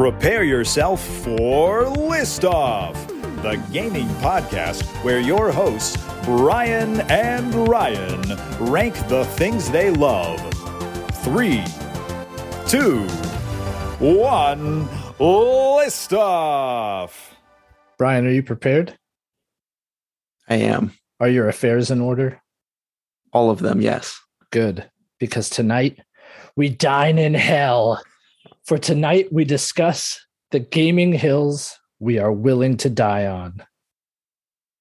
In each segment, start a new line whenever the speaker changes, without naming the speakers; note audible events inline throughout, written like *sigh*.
Prepare yourself for List Off, the gaming podcast where your hosts, Brian and Ryan, rank the things they love. Three, two, one, List Off.
Brian, are you prepared?
I am.
Are your affairs in order?
All of them, yes.
Good. Because tonight we dine in hell. For tonight we discuss the gaming hills we are willing to die on.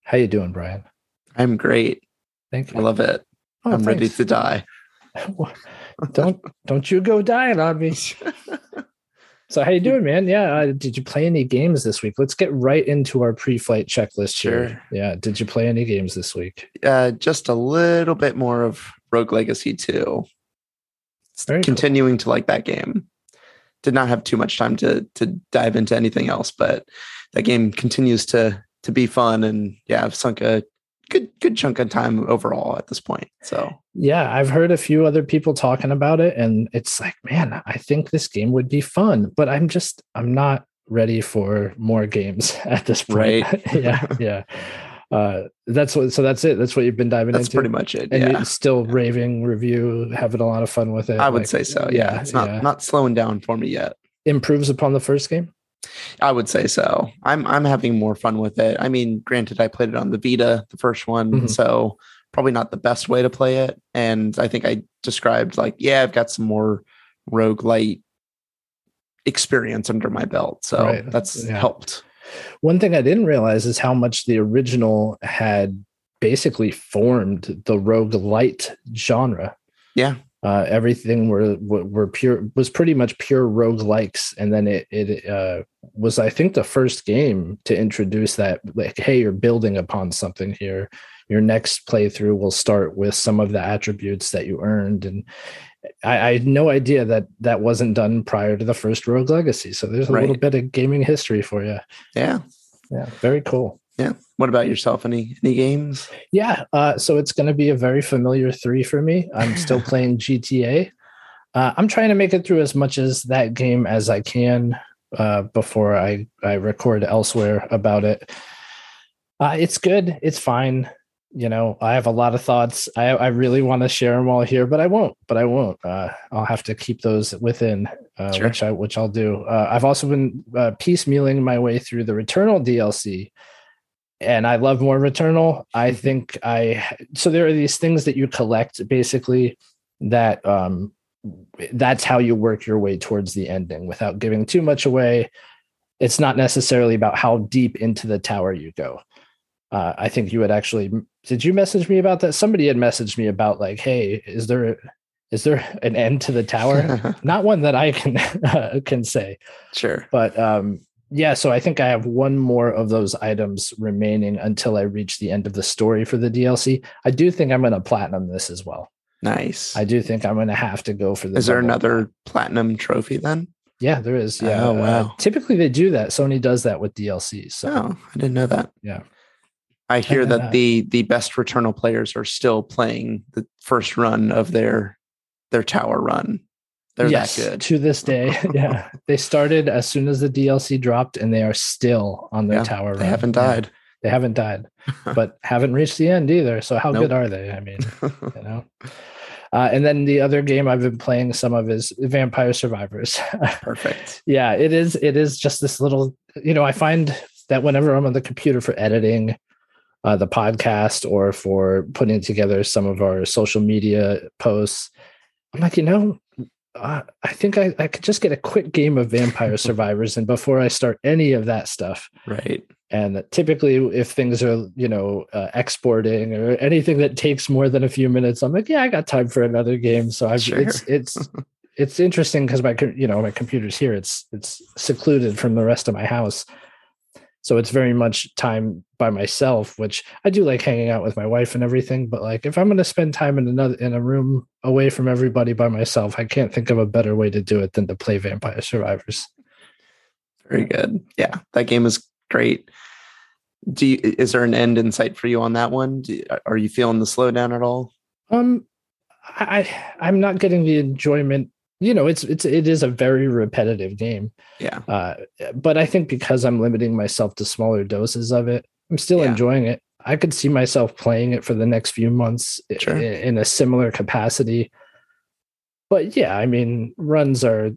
How you doing, Brian?
I'm great.
Thank you.
I love it.
Oh,
I'm ready to die. *laughs*
don't don't you go dying on me. *laughs* So how you doing, man? Yeah, uh, did you play any games this week? Let's get right into our pre-flight checklist here.
Sure.
Yeah, did you play any games this week?
Uh, just a little bit more of Rogue Legacy 2.
Very cool.
Continuing to like that game. Did not have too much time to to dive into anything else, but that game continues to to be fun and yeah, I've sunk a good good chunk of time overall at this point. So
Yeah, I've heard a few other people talking about it, and it's like, man, I think this game would be fun, but I'm just, I'm not ready for more games *laughs* at this point.
Right. *laughs*
yeah, *laughs* yeah. Uh, that's what. So that's it. That's what you've been diving into.
that's
into.
pretty much it.
and
yeah.
still raving review, having a lot of fun with it.
I would
like,
say so. Yeah. It's not
yeah.
not slowing down for me yet.
improves upon the first game.
I would say so. I'm I'm having more fun with it. I mean, granted, I played it on the Vita, the first one,
Mhm.
so probably not the best way to play it. And I think I described like, yeah, I've got some more rogue light experience under my belt. So
Right.
that's
Yeah.
helped.
One thing I didn't realize is how much the original had basically formed the rogue light genre.
Yeah.
uh, everything were, were were pure was pretty much pure roguelikes and then it it uh, was i think the first game to introduce that like hey you're building upon something here your next playthrough will start with some of the attributes that you earned and I, I had no idea that that wasn't done prior to the first rogue legacy so there's a little bit of gaming history for you
Yeah.
yeah very cool
Yeah. What about yourself? Any any games?
Yeah, uh, so it's going to be a very familiar three for me. I'm still *laughs* playing GTA. Uh, I'm trying to make it through as much as that game as I can uh, before I I record elsewhere about it. Uh, it's good. It's fine. You know, I have a lot of thoughts. I I really want to share them all here, but I won't. But I won't. Uh, I'll have to keep those within, uh,
Sure.
which I which I'll do. Uh, I've also been uh, piecemealing my way through the Returnal DLC and I love more Returnal. I think I so there are these things that you collect basically that um that's how you work your way towards the ending without giving too much away. It's not necessarily about how deep into the tower you go. Uh, I think you would actually did you message me about that? Somebody had messaged me about like, hey, is there is there an end to the tower? *laughs* not one that I can *laughs* can say
sure.
but um yeah so i think i have one more of those items remaining until i reach the end of the story for the dlc i do think i'm going to platinum this as well
Nice.
i do think i'm going to have to go for the
Is there another platinum trophy then?
yeah there is yeah
Oh,
Uh, typically they do that sony does that with dlc so
Oh, I didn't know that.
yeah
I hear
that out.
the the best Returnal players are still playing the first run of their their tower run. They're
yes,
that good.
to this day *laughs* *laughs* yeah they started as soon as the dlc dropped and they are still on their
Yeah,
tower
They
run.
haven't
Yeah,
died.
they haven't died *laughs* but haven't reached the end either so how
Nope.
good are they i mean you know uh, and then the other game i've been playing some of is vampire survivors
Perfect.
yeah it is it is just this little you know i find that whenever i'm on the computer for editing uh, the podcast or for putting together some of our social media posts. I'm like you know uh, i think I, I could just get a quick game of vampire *laughs* survivors and before i start any of that stuff.
Right.
and typically if things are you know uh, exporting or anything that takes more than a few minutes i'm like yeah i got time for another game. So i've
Sure.
it's it's *laughs* it's interesting because my you know my computer's here. It's it's secluded from the rest of my house so it's very much time by myself which i do like hanging out with my wife and everything but like if i'm going to spend time in another in a room away from everybody by myself i can't think of a better way to do it than to play vampire survivors
Very good. Yeah, that game is great. Do you, is there an end in sight for you on that one? Do, are you feeling the slowdown at all?
Um, I- I'm not getting the enjoyment you know, it's it's it is a very repetitive game.
Yeah.
Uh, but I think because I'm limiting myself to smaller doses of it, I'm still
Yeah.
enjoying it. I could see myself playing it for the next few months
Sure.
i- in a similar capacity. But yeah, I mean, runs are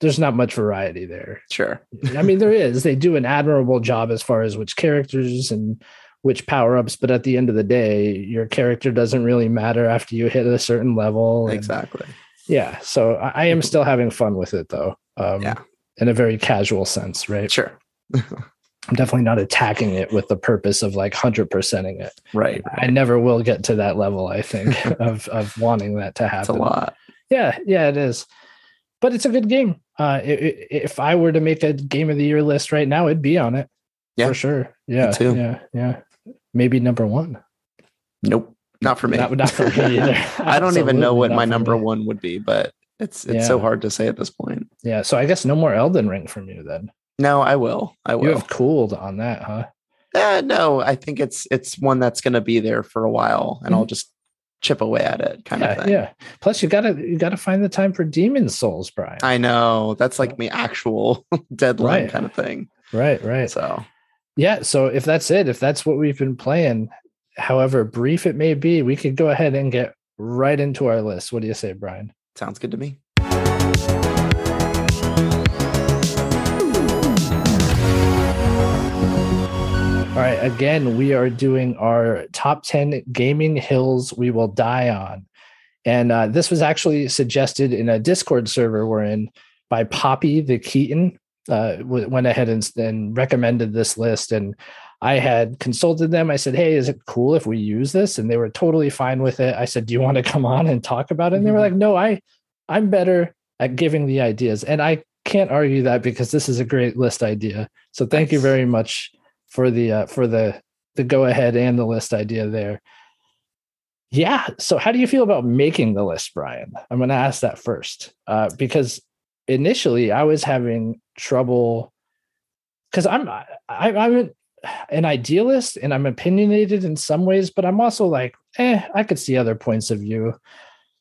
there's not much variety there.
Sure.
I mean, there is. They do an admirable job as far as which characters and which power ups, but at the end of the day, your character doesn't really matter after you hit a certain level. and-
Exactly.
Yeah. So I, I am still having fun with it though. Um,
Yeah.
In a very casual sense, right?
Sure. *laughs*
I'm definitely not attacking it with the purpose of like 100%ing it.
Right.
I never will get to that level, I think, *laughs* of, of wanting that to
That's a
happen.
lot.
Yeah. Yeah, it is. But it's a good game. Uh, i- i- if I were to make a game of the year list right now, it'd be on it.
Yeah.
For sure. Yeah. Yeah. Yeah. Maybe number one.
Nope. Not for me.
Not, not for me either. *laughs*
I don't even know what my number
me.
one would be, but it's it's so hard to say at this point.
Yeah. So I guess no more Elden Ring from you then.
No, I will. I will.
You have cooled on that, huh?
Uh, no, I think it's it's one that's going to be there for a while, and I'll just chip away at it, kind of
Mm-hmm. yeah,
thing.
yeah. Plus, you gotta you gotta find the time for Demon's Souls, Brian.
I know that's like me actual *laughs* deadline
Right.
kind of thing.
right, right.
So
Yeah. So if that's it, if that's what we've been playing, however brief it may be, we could go ahead and get right into our list. What do you say, Brian?
sounds good to me.
All right. Again, we are doing our top 10 gaming hills we will die on. And uh, this was actually suggested in a Discord server we're in by Poppy the Keaton. Uh, went ahead and, and recommended this list. And I had consulted them. I said, Hey, is it cool if we use this? And they were totally fine with it. I said, Do you want to come on and talk about it? And they were
Mhm.
like, No, I, I'm better at giving the ideas. And I can't argue that because this is a great list idea. So thank you very much for the uh, for the the go ahead and the list idea there. Yeah. So how do you feel about making the list, Brian? I'm going to ask that first uh, because initially I was having trouble because I'm I, I'm an- idealist and I'm opinionated in some ways, but I'm also like, eh, I could see other points of view.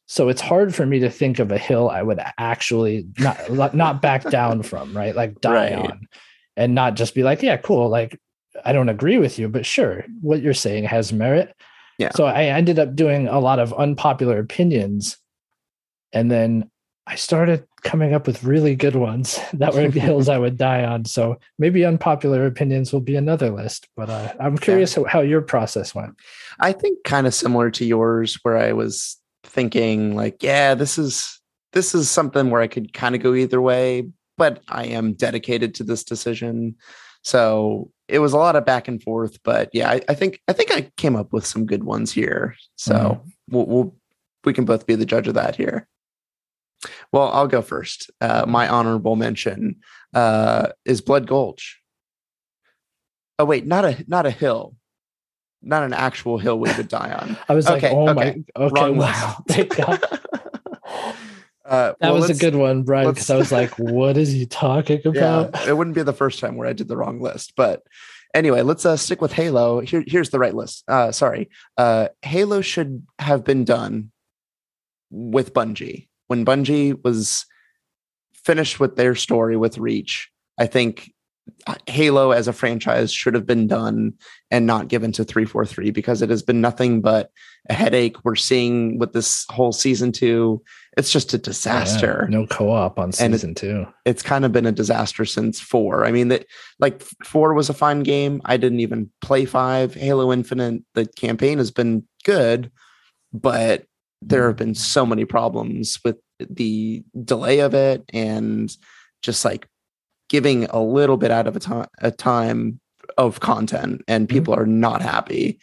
So it's hard for me to think of a hill I would actually not not back down from, right? Like die
Right.
on, and not just be like, yeah, cool. Like I don't agree with you, but sure, what you're saying has merit.
Yeah.
So I ended up doing a lot of unpopular opinions, and then I started coming up with really good ones *laughs* that were the hills I would die on. So maybe unpopular opinions will be another list. But uh, I'm curious how, how your process went.
I think kind of similar to yours, where I was thinking like, yeah, this is this is something where I could kind of go either way, but I am dedicated to this decision. So it was a lot of back and forth, but yeah, I, I think I think I came up with some good ones here. So
Mhm.
we'll, we'll we can both be the judge of that here. Well, I'll go first. Uh, my honorable mention uh, is Blood Gulch. Oh wait, not a not a hill, not an actual hill we would die on. *laughs*
I was
Okay,
like, oh
okay.
my, okay,
Wrong
wow. *laughs* *laughs*
Uh,
That
well,
was a good one, Brian, because I was like, what is he talking about?
Yeah, it wouldn't be the first time where I did the wrong list, but anyway, let's uh, stick with Halo. Here, here's the right list. Uh, sorry, uh, Halo should have been done with Bungie when Bungie was finished with their story with Reach. I think uh, Halo as a franchise should have been done and not given to 343 because it has been nothing but a headache. We're seeing with this whole season two, it's just a disaster
Yeah, no co-op on
And it-
season two.
it's kind of been a disaster since four. I mean, that like four was a fine game. I didn't even play five. Halo Infinite, the campaign has been good, but there have been so many problems with the delay of it and just like giving a little bit out of a time a time of content and mm-hmm. people are not happy.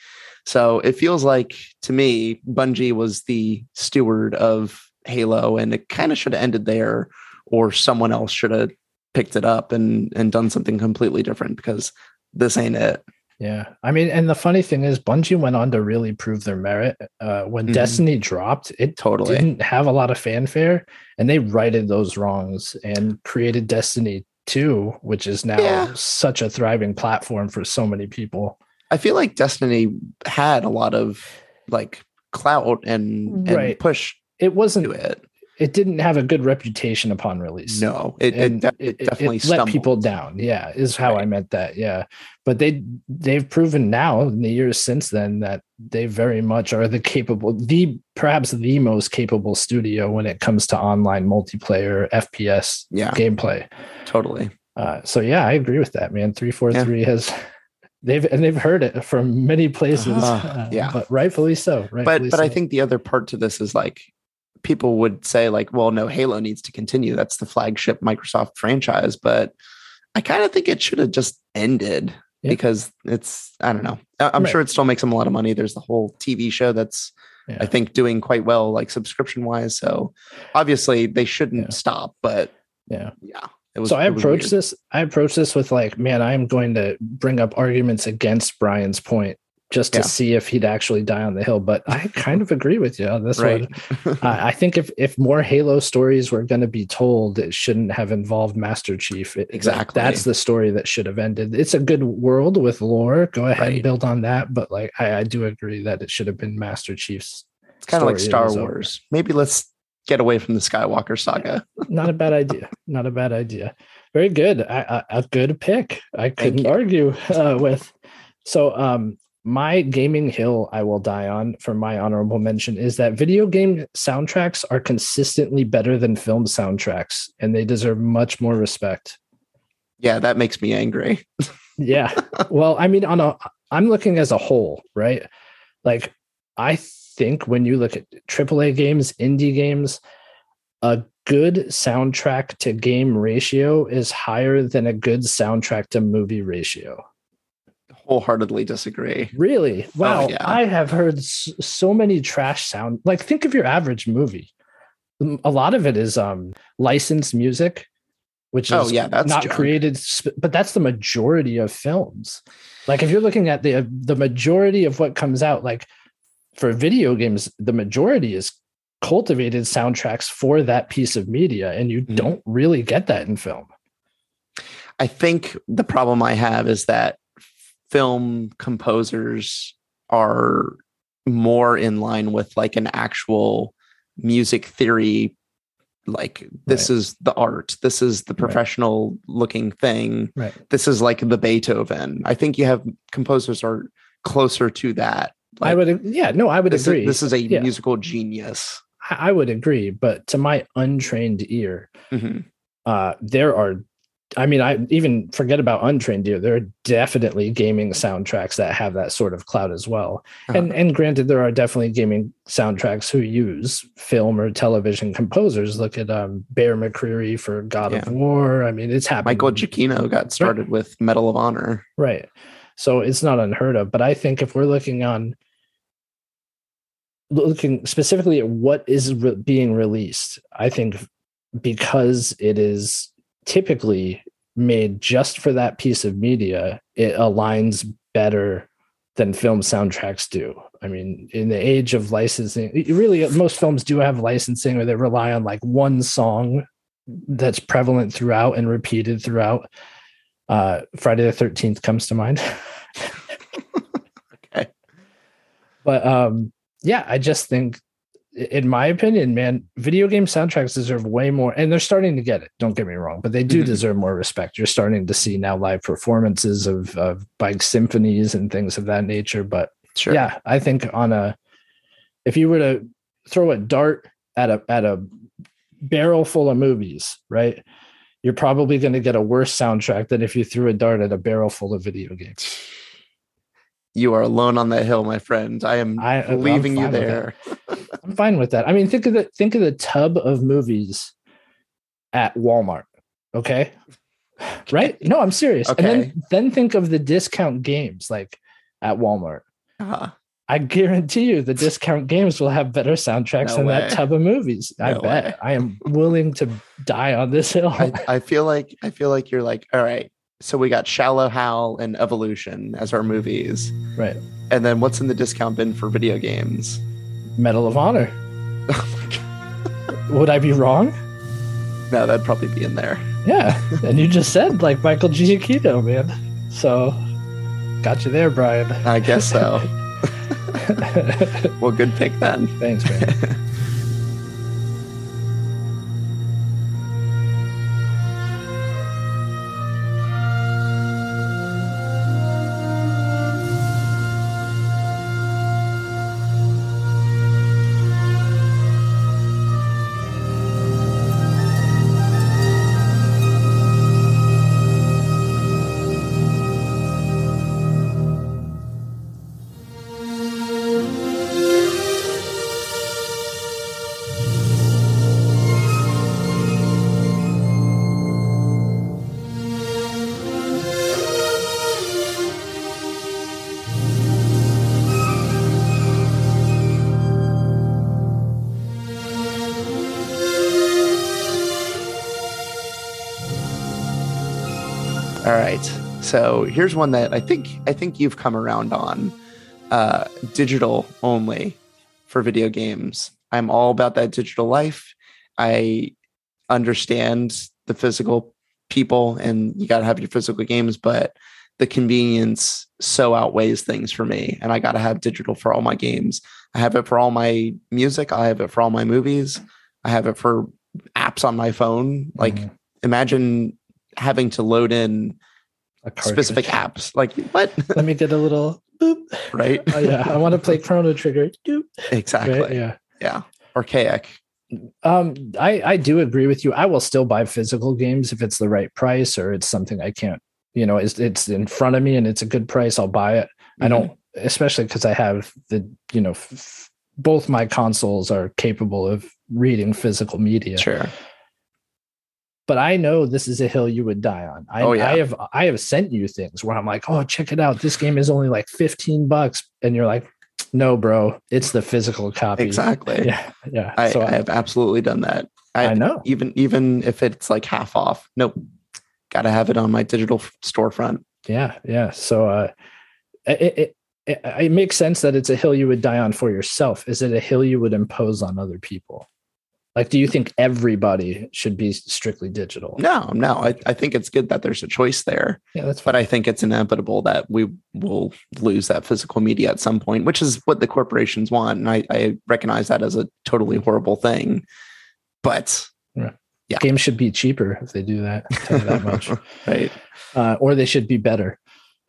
So it feels like to me, Bungie was the steward of Halo and it kind of should have ended there or someone else should have picked it up and and done something completely different because this ain't it.
Yeah. I mean, and the funny thing is, Bungie went on to really prove their merit. Uh, when
Mhm.
Destiny dropped, it
Totally.
didn't have a lot of fanfare, and they righted those wrongs and created Destiny 2, which is now
Yeah.
such a thriving platform for so many people.
I feel like Destiny had a lot of like clout and, and
Right.
push
It wasn't
to it.
It didn't have a good reputation upon release.
No, it, it, de-
it,
it definitely
it let people down. Yeah, is how I meant that. Yeah, but they they've proven now in the years since then that they very much are the capable, the perhaps the most capable studio when it comes to online multiplayer FPS
Yeah,
gameplay.
totally.
Uh, so yeah, I agree with that, man. Three four three has they've and they've heard it from many places.
Uh, yeah.
but rightfully so.
But
rightfully
but I
so.
think the other part to this is like people would say like, well, no, Halo needs to continue. That's the flagship Microsoft franchise. But I kind of think it should have just ended
Yeah.
because it's I don't know. I- I'm
Right.
sure it still makes them a lot of money. There's the whole TV show that's
Yeah.
I think doing quite well, like subscription wise. So obviously they shouldn't
Yeah.
stop. But
yeah.
yeah, it was.
so I approach this. I approach this with like, man, I'm going to bring up arguments against Brian's point just to
Yeah.
see if he'd actually die on the hill. But I kind of agree with you on this
right.
one. *laughs* I, I think if if more Halo stories were going to be told, it shouldn't have involved Master Chief. It-
Exactly.
that's the story that should have ended. It's a good world with lore. Go ahead and build on that. But like, I, I do agree that it should have been Master Chief's.
It's kind of like Star
was over.
Wars. Maybe let's get away from the Skywalker saga.
Not a bad idea. Not a bad idea. Very good. I, I, a good pick. I couldn't argue uh, with. So, um, my gaming hill I will die on for my honorable mention is that video game soundtracks are consistently better than film soundtracks, and they deserve much more respect.
Yeah, that makes me angry. *laughs*
Yeah. well, I mean, on a, I'm looking as a whole, right? Like, I think when you look at AAA games, indie games, a good soundtrack to game ratio is higher than a good soundtrack to movie ratio.
Wholeheartedly disagree.
Really? Wow.
yeah.
I have heard so many trash sound. Like, think of your average movie. A lot of it is um licensed music, which is
Oh, yeah, that's
not
junk.
created, but that's the majority of films. Like, if you're looking at the the majority of what comes out, like for video games, the majority is cultivated soundtracks for that piece of media, and you
Mhm.
don't really get that in film.
I think the problem I have is that film composers are more in line with like an actual music theory like this is the art this is the professional looking thing
Right.
this is like the beethoven i think you have composers are closer to that
I
Like,
would, yeah, no, I would
this,
agree.
is, this is a
Yeah.
musical genius
I I would agree, but to my untrained ear,
Mhm.
uh, there are. I mean, I even forget about untrained ear. There are definitely gaming soundtracks that have that sort of cloud as well.
Uh-huh.
And and granted, there are definitely gaming soundtracks who use film or television composers. Look at um, Bear McCreary for God
Yeah.
of War. I mean, it's happened.
michael giacchino got started with medal of honor
Right. So it's not unheard of. But I think if we're looking on looking specifically at what is re- being released, I think because it is typically made just for that piece of media, it aligns better than film soundtracks do. I mean, in the age of licensing, really most films do have licensing or they rely on like one song that's prevalent throughout and repeated throughout. Uh, Friday the 13th comes to mind. *laughs* *laughs*
Okay.
But um, yeah, I just think, in my opinion, man, video game soundtracks deserve way more, and they're starting to get it. Don't get me wrong, but they do
Mhm.
deserve more respect. You're starting to see now live performances of of bike symphonies and things of that nature. But
sure
yeah, I think on a if you were to throw a dart at a at a barrel full of movies, right? You're probably going to get a worse soundtrack than if you threw a dart at a barrel full of video games.
You are alone on that hill my friend i am
I-
leaving you there *laughs*
I'm fine with that. I mean, think of the think of the tub of movies at Walmart. Okay. Right? No, I'm serious. And
Okay.
then then think of the discount games like at Walmart.
Uh-huh.
I guarantee you the discount games will have better soundtracks
No
than
way.
that tub of movies. I bet.
way.
I am willing to die on this hill.
I, I feel like I feel like you're like, all right. So we got Shallow Hal and Evolution as our movies,
right.
and then what's in the discount bin for video games?
Medal of Honor.
Oh my God.
Would I be wrong?
No, that'd probably be in there.
Yeah. and you just said like Michael Giacchino, man. So got you there, Brian.
I guess so. *laughs* well, good pick then.
Thanks, man. *laughs*
All right. So here's one that I think I think you've come around on. Uh, digital only for video games. I'm all about that digital life. I understand the physical people and you got to have your physical games, but the convenience so outweighs things for me. And I got to have digital for all my games. I have it for all my music. I have it for all my movies. I have it for apps on my phone. Like,
Mhm.
imagine having to load in
A
specific apps. Like, what?
Let me get a little boop.
right?
Oh, yeah, I want to play Chrono Trigger. Doop.
exactly.
Right? Yeah.
Yeah. Archaic.
Um, I I do agree with you. I will still buy physical games if it's the right price or it's something I can't. You know, it's it's in front of me and it's a good price. I'll buy it. I
Mhm.
don't, especially because I have the you know, f- both my consoles are capable of reading physical media.
Sure.
But I know this is a hill you would die on. I,
Oh, yeah.
I have I have sent you things where I'm like, oh, check it out. This game is only like 15 bucks, and you're like, no, bro, it's the physical copy.
Exactly.
Yeah, yeah.
I,
so
I have absolutely done that. I,
I know.
Even even if it's like half off. Nope. Got to have it on my digital storefront.
Yeah, yeah. So uh, it, it it it makes sense that it's a hill you would die on for yourself. Is it a hill you would impose on other people? Like, do you think everybody should be strictly digital?
No, no. I, I think it's good that there's a choice there,
Yeah, that's
but. I think it's inevitable that we will lose that physical media at some point, which is what the corporations want. And I, I recognize that as a totally horrible thing. But yeah.
Games should be cheaper if they do that. I'll tell you that much. *laughs*
right.
Uh, or they should be better. *laughs*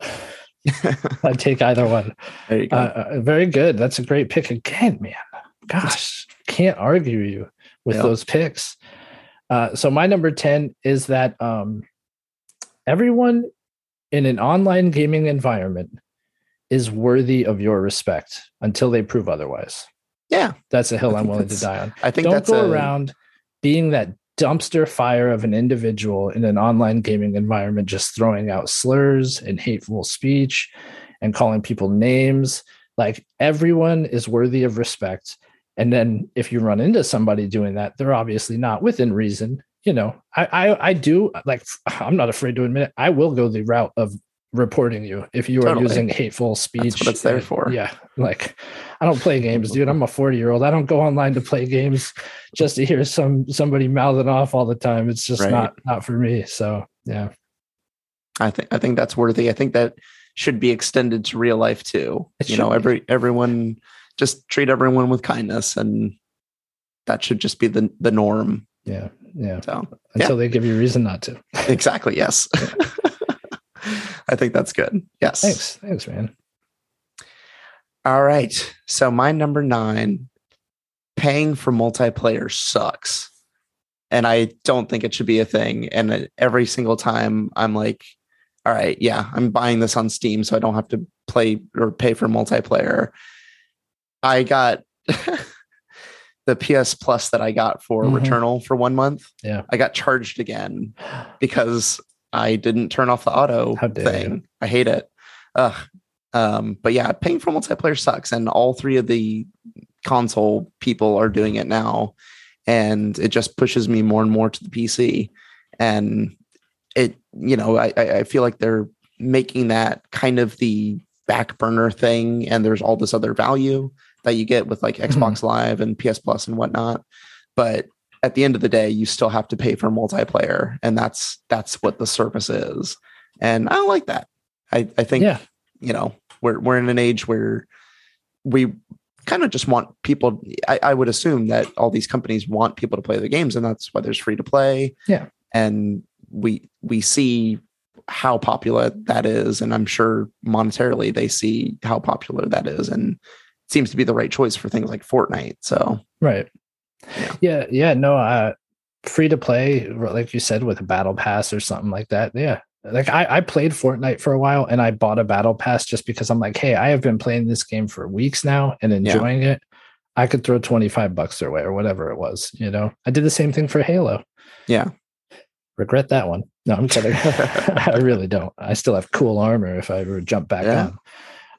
I'd take either one.
go.
Uh, uh, very good. That's a great pick again, man. Gosh, can't argue you with
Yeah.
those picks. Uh, so my number ten is that um, everyone in an online gaming environment is worthy of your respect until they prove otherwise.
yeah.
That's a hill I'm willing to die on.
I think
Don't
that's
go
a,
around being that dumpster fire of an individual in an online gaming environment, just throwing out slurs and hateful speech and calling people names. Like everyone is worthy of respect. And then if you run into somebody doing that, they're obviously not within reason. You know, I I, I do like I'm not afraid to admit it. I will go the route of reporting you if you are
Totally.
using hateful speech.
what it's there for.
Yeah. Like I don't play games, dude. I'm a 40 year old. I don't go online to play games just to hear some somebody mouthing off all the time. It's just
Right.
not not for me. So yeah.
I think I think that's worthy. I think that should be extended to real life too.
It
you know,
should be.
every everyone just treat everyone with kindness and that should just be the the norm.
Yeah. Yeah.
So
Until they give you a reason not to.
exactly, yes. *laughs* *laughs* I think that's good. Yes.
Thanks. Thanks, man.
All right. So my number nine, paying for multiplayer sucks. And I don't think it should be a thing. And every single time I'm like, all right, yeah, I'm buying this on Steam so I don't have to play or pay for multiplayer. I got *laughs* the PS Plus that I got for
Mhm.
Returnal for one month.
Yeah.
I got charged again because I didn't turn off the auto thing.
you.
I hate it. Ugh. Um, but yeah, paying for multiplayer sucks, and all three of the console people are doing it now, and it just pushes me more and more to the PC. And it, you know, I, I I feel like they're making that kind of the back burner thing, and there's all this other value that you get with like Xbox mm-hmm. Live and PS Plus and whatnot. But at the end of the day, you still have to pay for multiplayer, and that's that's what the service is. And I don't like that. I, I think
Yeah.
you know we're we're in an age where we kind of just want people I, I would assume that all these companies want people to play their games and that's why there's free to play
Yeah.
and we we see how popular that is and i'm sure monetarily they see how popular that is and seems to be the right choice for things like fortnite so
Right.
Yeah.
Yeah. Yeah. No, uh free to play, like you said, with a battle pass or something like that. Yeah. Like I, I played Fortnite for a while and I bought a battle pass just because I'm like, hey, I have been playing this game for weeks now and enjoying it. I could throw 25 bucks their way or whatever it was, you know. I did the same thing for Halo.
yeah
Regret that one. No, I'm kidding. *laughs* *laughs* I really don't. I still have cool armor if I ever jump back
Yeah.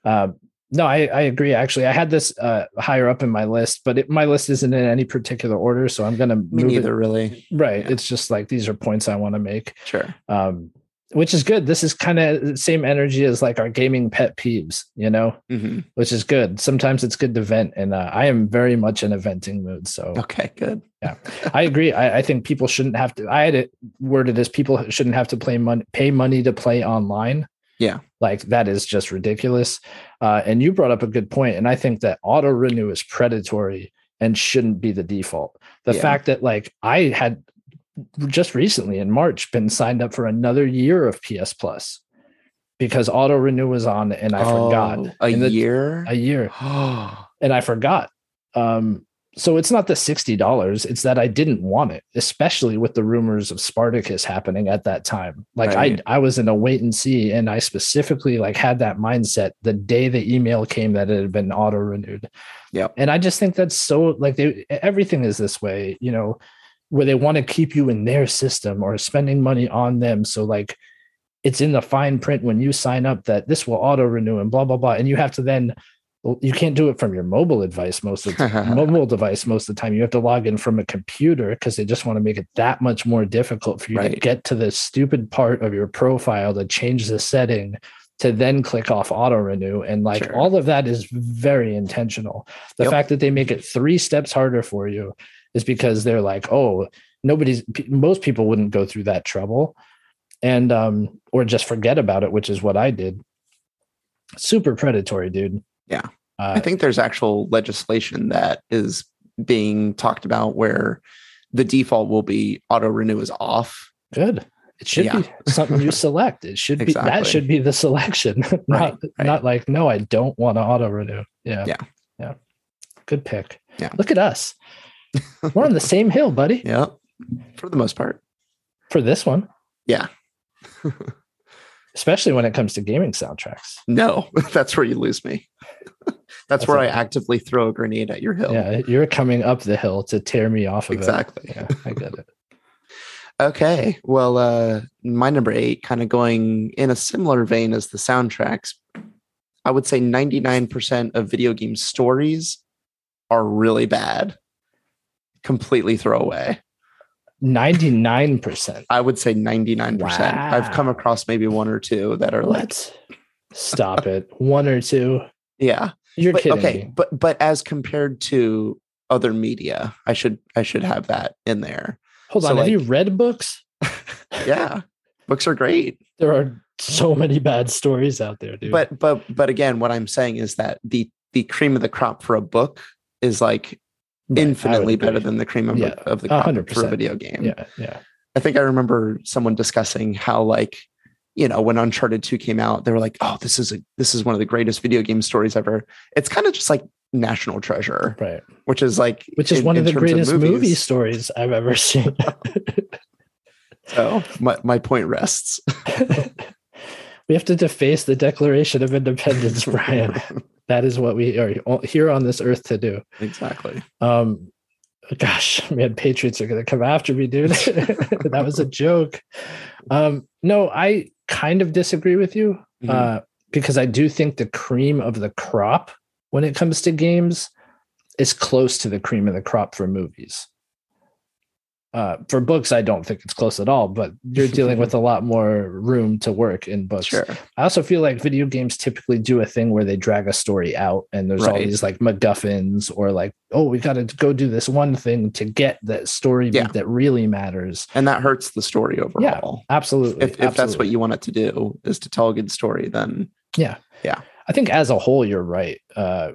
on. Um, no, I, I agree. Actually, I had this uh, higher up in my list, but it, my list isn't in any particular order, so I'm going to move
neither
it.
really
Right.
Yeah.
It's just like these are points I want to make.
sure
Um, which is good. This is kind of the same energy as like our gaming pet peeves, you know,
Mhm.
which is good. Sometimes it's good to vent, and uh, I am very much in a venting mood. So
Okay, good.
Yeah, I agree. I, I think people shouldn't have to. I had it worded as people shouldn't have to play money, pay money to play online.
Yeah.
like that is just ridiculous. Uh, and you brought up a good point, and I think that auto renew is predatory and shouldn't be the default. The
Yeah.
fact that like I had just recently in March been signed up for another year of PS Plus because auto renew was on, and I forgot
Oh, a
the-
year.
a year *gasps* and I forgot. Um, so it's not the sixty dollars; it's that I didn't want it, especially with the rumors of Spartacus happening at that time. Like
Right.
I, I was in a wait and see, and I specifically like had that mindset the day the email came that it had been auto renewed.
Yeah.
and I just think that's so like they everything is this way, you know, where they want to keep you in their system or spending money on them. So like it's in the fine print when you sign up that this will auto renew and blah blah blah, and you have to then you can't do it from your mobile device most of the *laughs* mobile device most of the time. You have to log in from a computer because they just want to make it that much more difficult for you to get to the stupid part of your profile to change the setting to then click off auto renew. And like
Sure.
all of that is very intentional. The
Yep.
fact that they make it three steps harder for you is because they're like, oh, nobody's most people wouldn't go through that trouble and um or just forget about it, which is what I did. Super predatory, dude.
Yeah.
Uh,
I think there's actual legislation that is being talked about where the default will be auto renew is off.
Good. It should
Yeah.
be *laughs* something you select. It should be that should be the selection, *laughs* not
right.
not like no, I don't want to auto renew. Yeah,
Yeah.
yeah. Good pick.
Yeah.
Look at us. *laughs* We're on the same hill, buddy.
Yeah, for the most part.
For this one,
Yeah.
especially when it comes to gaming soundtracks.
No, that's where you lose me. That's,
That's
where I actively throw a grenade at your hill.
Yeah, you're coming up the hill to tear me off of
Exactly.
it. Exactly. Yeah, I get it. *laughs*
Okay. Well, uh, my number eight, kind of going in a similar vein as the soundtracks, I would say 99% of video game stories are really bad, completely throwaway.
Ninety-nine percent.
I would say 99%. I've come across maybe one or two that are like,
What? Stop it. One or two.
yeah.
You're
But,
kidding
okay.
me.
But, but as compared to other media, I should, I should have that in there.
Hold
so
on. Have you read books? *laughs*
Yeah. Books are great.
There are so many bad stories out there, dude.
but but but again what i'm saying is that the the cream of the crop for a book is like
Right,
infinitely better than the cream of,
Yeah,
of the crop
hundred
for a video game
Yeah, yeah.
i think i remember someone discussing how like you know when uncharted 2 came out they were like oh this is a this is one of the greatest video game stories ever it's kind of just like national treasure
Right.
which is like
Which is
in-
one of the greatest
movies.
movie stories I've ever *laughs* seen.
so my, my point rests *laughs*
we have to deface the Declaration of Independence, *laughs* Brian. that is what we are here on this earth to do.
exactly
Um, gosh, man, Patriots are going to come after me, dude. *laughs* that was a joke. Um, no, I kind of disagree with you
Mhm.
uh, because I do think the cream of the crop when it comes to games is close to the cream of the crop for movies. Uh, for books, I don't think it's close at all, but you're dealing with *laughs* a lot more room to work in books.
sure
I also feel like video games typically do a thing where they drag a story out and there's all
Right.
these like MacGuffins or like, oh, we got to go do this one thing to get that story beat
Yeah.
that really matters.
and that hurts the story overall
Absolutely.
if, if that's what you want it to do is to tell a good story then yeah. Yeah.
I think as a whole, you're right. Uh,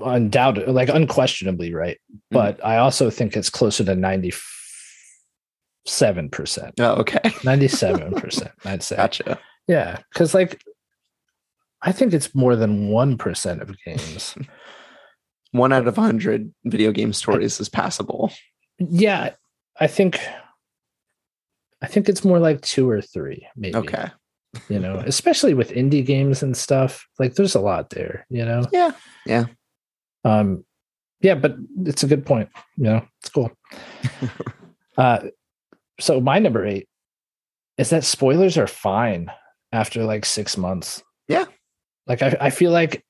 undoubted, like unquestionably right.
Mm-hmm.
But I also think it's closer to 97%.
oh okay *laughs*
97%, I'd say.
gotcha
Yeah. Cause like, I think it's more than 1% of games. *laughs*
one out of a hundred video game stories is passable.
yeah i think i think it's more like two or three maybe
Okay.
You know especially with indie games and stuff like there's a lot there you know
Yeah. Yeah.
um yeah but it's a good point you know it's cool *laughs* uh so my number eight is that spoilers are fine after like six months
Yeah.
like i, I feel like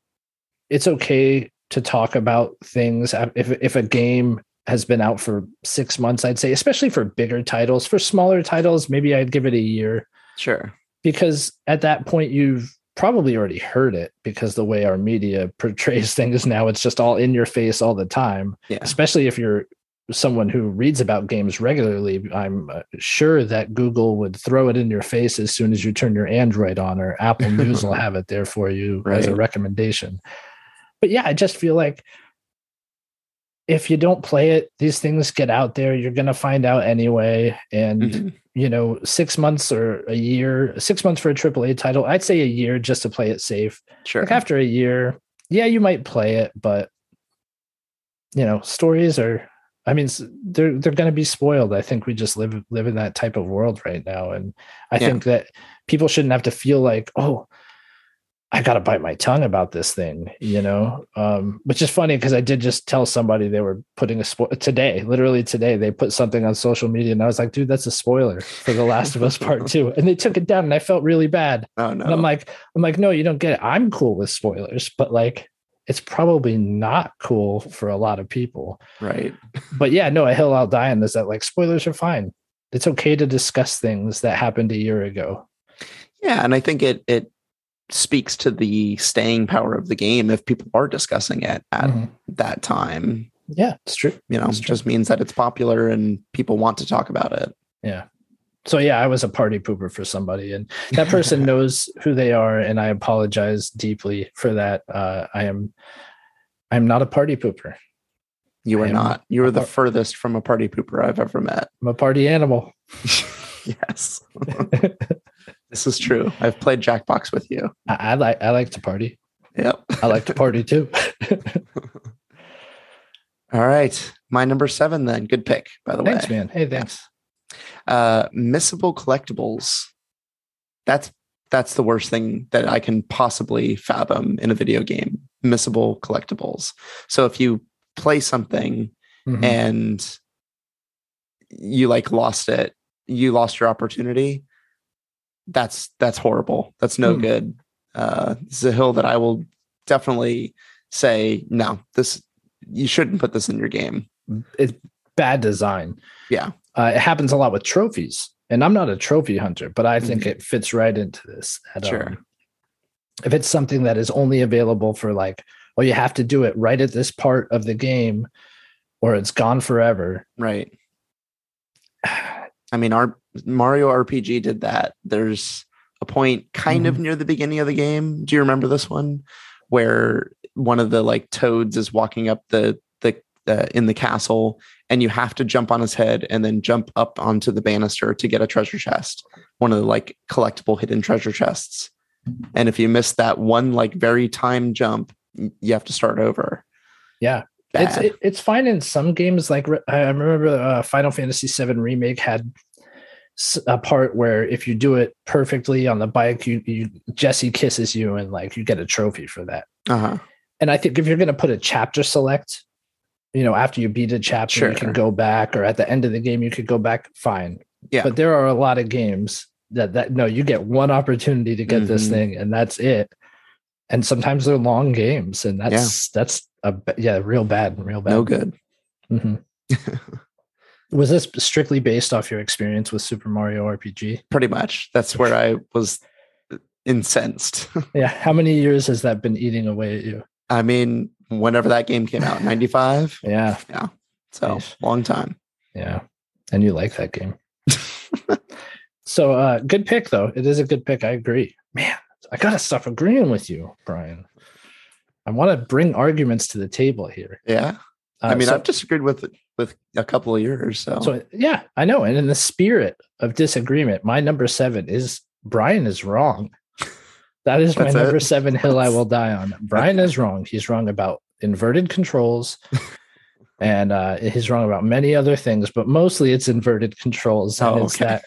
it's okay to talk about things if if a game has been out for six months i'd say especially for bigger titles for smaller titles maybe i'd give it a year
Sure.
Because at that point you've probably already heard it because the way our media *laughs* portrays things now it's just all in your face all the time
Yeah.
especially if you're someone who reads about games regularly. I'm uh, sure that google would throw it in your face as soon as you turn your android on or apple news *laughs* will have it there for you as a recommendation. But yeah i just feel like if you don't play it these things get out there you're going to find out anyway and
Mhm.
you know, six months or a year, six months for a AAA title. I'd say a year just to play it safe.
Sure.
Like after a year, yeah, you might play it, but you know, stories are. I mean, they're they're going to be spoiled. I think we just live live in that type of world right now, and I
Yeah.
think that people shouldn't have to feel like, oh, I got to bite my tongue about this thing, you know. Um, which is funny because I did just tell somebody they were putting a spoil today, literally today. They put something on social media, and I was like, dude, that's a spoiler for The Last of Us Part Two, and they took it down, and I felt really bad.
Oh no.
And I'm like, I'm like, no, you don't get it. I'm cool with spoilers, but like, it's probably not cool for a lot of people.
right.
But yeah, no, a hill I'll die on is that like spoilers are fine. It's okay to discuss things that happened a year ago.
Yeah, and I think it it speaks to the staying power of the game if people are discussing it at
Mhm.
that time.
Yeah, it's true.
You know,
true.
just means that it's popular and people want to talk about it.
Yeah. So yeah, I was a party pooper for somebody, and that person *laughs* knows who they are, and I apologize deeply for that. Uh, I am, I'm not a party pooper.
You are not. You are the
a-
furthest from a party pooper I've ever met.
I'm a party animal. *laughs*
yes. *laughs* this is true. I've played Jackbox with you.
I, I like, I like to party.
Yep.
I like to party too. *laughs*
All right. My number seven then. Good pick, by the
thanks,
way.
Thanks, man. Hey, thanks.
Uh missable collectibles. That's that's the worst thing that I can possibly fathom in a video game. Missable collectibles. So if you play something
Mhm.
and you like lost it, you lost your opportunity. That's that's horrible. That's no
Hmm.
good. Uh, this is a hill that I will definitely say no. This you shouldn't put this in your game.
it's bad design.
Yeah.
Uh, it happens a lot with trophies, and I'm not a trophy hunter, but I think it fits right into this. that,
Mm-hmm. Sure.
um, if it's something that is only available for like, oh, you have to do it right at this part of the game, or it's gone forever.
Right. *sighs* I mean, our Mario RPG did that. There's a point kind of near the beginning of the game. Do you remember this one where one of the like toads is walking up the the uh, in the castle and you have to jump on his head and then jump up onto the banister to get a treasure chest, one of the like collectible hidden treasure chests. And if you miss that one like very time jump, you have to start over.
Yeah. It's it, it's fine in some games. Like I remember uh, Final Fantasy VII remake had a part where if you do it perfectly on the bike, you, you Jesse kisses you and like you get a trophy for that.
uh-huh.
And I think if you're going to put a chapter select, you know, after you beat a chapter, you can go back, or at the end of the game, you could go back. Fine.
Yeah.
But there are a lot of games that that no, you get one opportunity to get this
Mhm.
thing, and that's it. And sometimes they're long games, and that's that's a yeah, real bad, and real bad.
No good.
Mhm. *laughs* Was this strictly based off your experience with Super Mario RPG?
Pretty much. That's where I was incensed. *laughs*
Yeah. How many years has that been eating away at you?
I mean, whenever that game came out, 95. *laughs*
Yeah. Yeah.
So
Nice.
long time.
Yeah. And you like that game. so uh good pick though. It is a good pick. I agree. Man, I gotta stop agreeing with you, Brian. I want to bring arguments to the table here.
Yeah.
Uh,
I mean,
so,
I've disagreed with with a couple of yours. So,
so yeah, I know. And in the spirit of disagreement, my number seven is Brian is wrong. That is my number
it?
seven hill I will die on. Brian is wrong. He's wrong about inverted controls. *laughs* and uh, he's wrong about many other things, but mostly it's inverted controls. And
Oh,
it's
okay.
that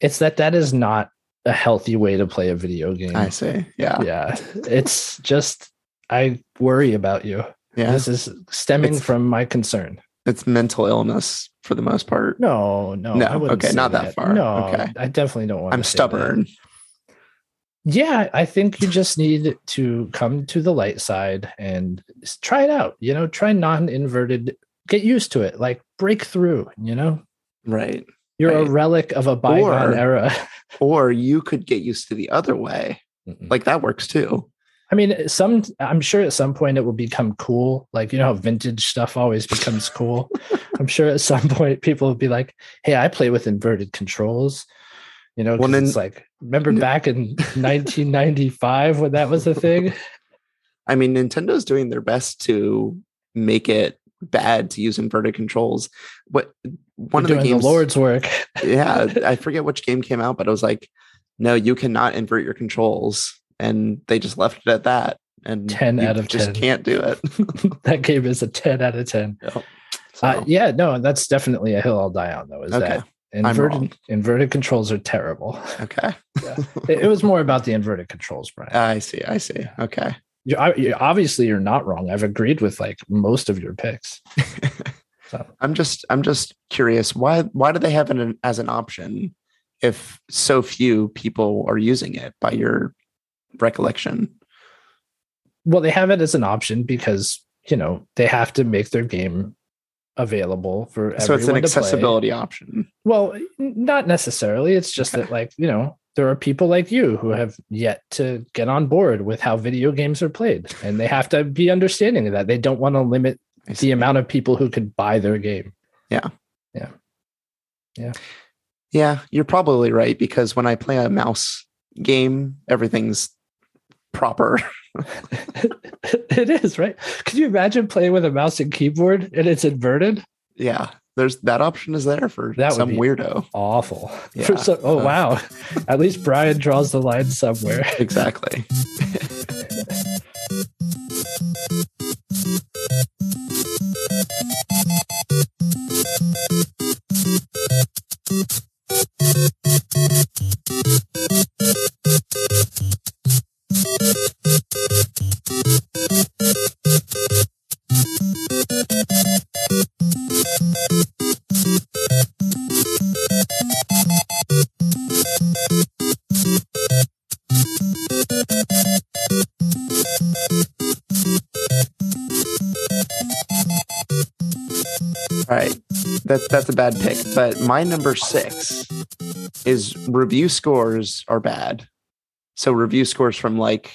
it's that that is not a healthy way to play a video game.
I see. Yeah.
Yeah. It's just I worry about you.
Yeah.
This is stemming
It's-
from my concern.
It's mental illness for the most part.
No, no,
No,
I wouldn't
okay, not that far.
No,
Okay.
I definitely don't want. To. I'm say that.
stubborn.
Yeah, I think you just need to come to the light side and try it out. You know, try non-inverted. Get used to it. Like break through. You know.
Right.
You're a relic of a bygone
Or-
era. *laughs*
Or you could get used to the other way.
Mm-mm.
Like that works too.
I mean, some I'm sure at some point it will become cool. Like you know how vintage stuff always becomes cool. *laughs* I'm sure at some point people will be like, "Hey, I play with inverted controls." You know,
Well, then-
it's like remember back in *laughs* 1995 when that was a thing.
I mean, Nintendo's doing their best to make it bad to use inverted controls. What one
You're
of the games?
the Lord's work.
yeah, I *laughs* forget which game came out, but it was like, no, you cannot invert your controls, and they just left it at that. And
10
you
out of
just
10.
can't do it. *laughs*
that game is a 10 out of 10.
So,
Uh, yeah, no, that's definitely a hill I'll die on though. Is
Okay.
that inverted inverted controls are terrible. *laughs*
okay,
it, it was more about the inverted controls, Brian.
I see. I see. Okay.
you, I, you, obviously you're not wrong. I've agreed with like most of your picks. *laughs* So
I'm just I'm just curious why why do they have it as an option if so few people are using it by your recollection?
well, they have it as an option because you know they have to make their game available for
So it's an
to play.
accessibility option.
Well, not necessarily. It's just
Okay.
that like you know there are people like you who have yet to get on board with how video games are played, and they have to be understanding of that. They don't want to limit the amount of people who could buy their game.
Yeah yeah yeah yeah, you're probably right because when I play a mouse game, everything's proper. *laughs*
it is right. Could you imagine playing with a mouse and keyboard and it's inverted?
yeah, there's that option is there for
That
some weirdo.
Awful.
Yeah.
Oh
Uh,
wow. At least Brian draws the line somewhere. *laughs* *laughs*
Exactly. All right. That's that's a bad pick. But my number six is review scores are bad. So review scores from like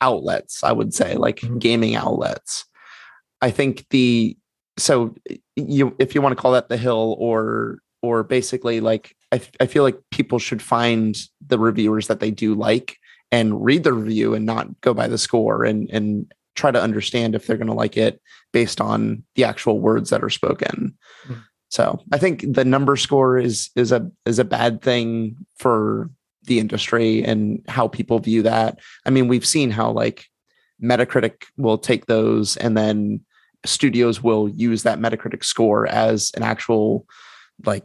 outlets, I would say, like
Mhm.
gaming outlets. I think the so you if you want to call that the hill or or basically like I, I feel like people should find the reviewers that they do like and read the review and not go by the score and and try to understand if they're going to like it based on the actual words that are spoken.
Mhm.
So I think the number score is is a is a bad thing for the industry and how people view that. I mean, we've seen how like Metacritic will take those and then studios will use that Metacritic score as an actual like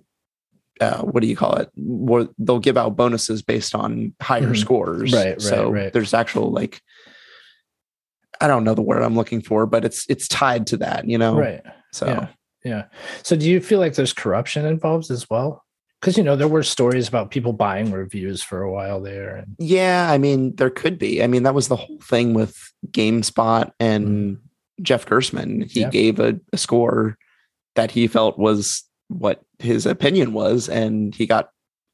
uh, what do you call it? Where they'll give out bonuses based on higher
Mhm.
scores.
Right, right,
so
right.
there's actual like I don't know the word I'm looking for, but it's it's tied to that, you know.
Right.
So
Yeah. Yeah. So do you feel like there's corruption involved as well? Because you know, there were stories about people buying reviews for a while there. And
Yeah, I mean, there could be. I mean, that was the whole thing with GameSpot and Jeff Gerstmann. He
Yeah.
gave a, a score that he felt was what his opinion was, and he got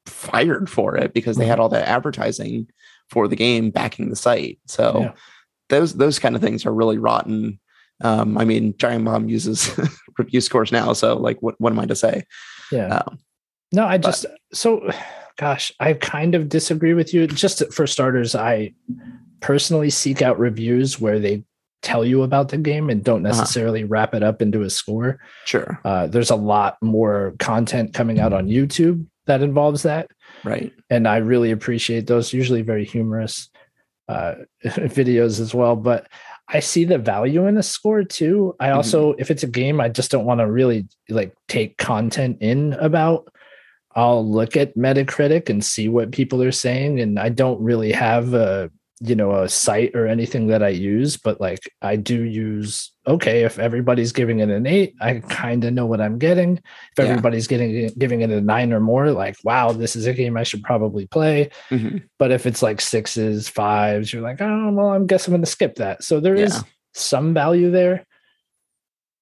fired for it because they had all that advertising for the game backing the site. So
Yeah.
those those kind of things are really rotten. Um, I mean, Giant Bomb uses *laughs* review scores now, so like, what what am I to say?
yeah.
Um,
No, I just so gosh, I kind of disagree with you. Just for starters, I personally seek out reviews where they tell you about the game and don't
Uh-huh.
necessarily wrap it up into a score.
Sure,
Uh, there's a lot more content coming out on YouTube that involves that.
right.
And I really appreciate those, usually very humorous uh, *laughs* videos as well. But I see the value in a score too. I also, if it's a game I just don't want to really like take content in about, I'll look at Metacritic and see what people are saying. And I don't really have a, you know, a site or anything that I use, but like I do use, okay, if everybody's giving it an eight, I kind of know what I'm getting. If
Yeah.
everybody's getting giving it a nine or more, like, wow, this is a game I should probably play.
Mhm.
But if it's like sixes, fives, you're like, oh, well, I'm guess I'm going to skip that. So there is
Yeah.
some value there.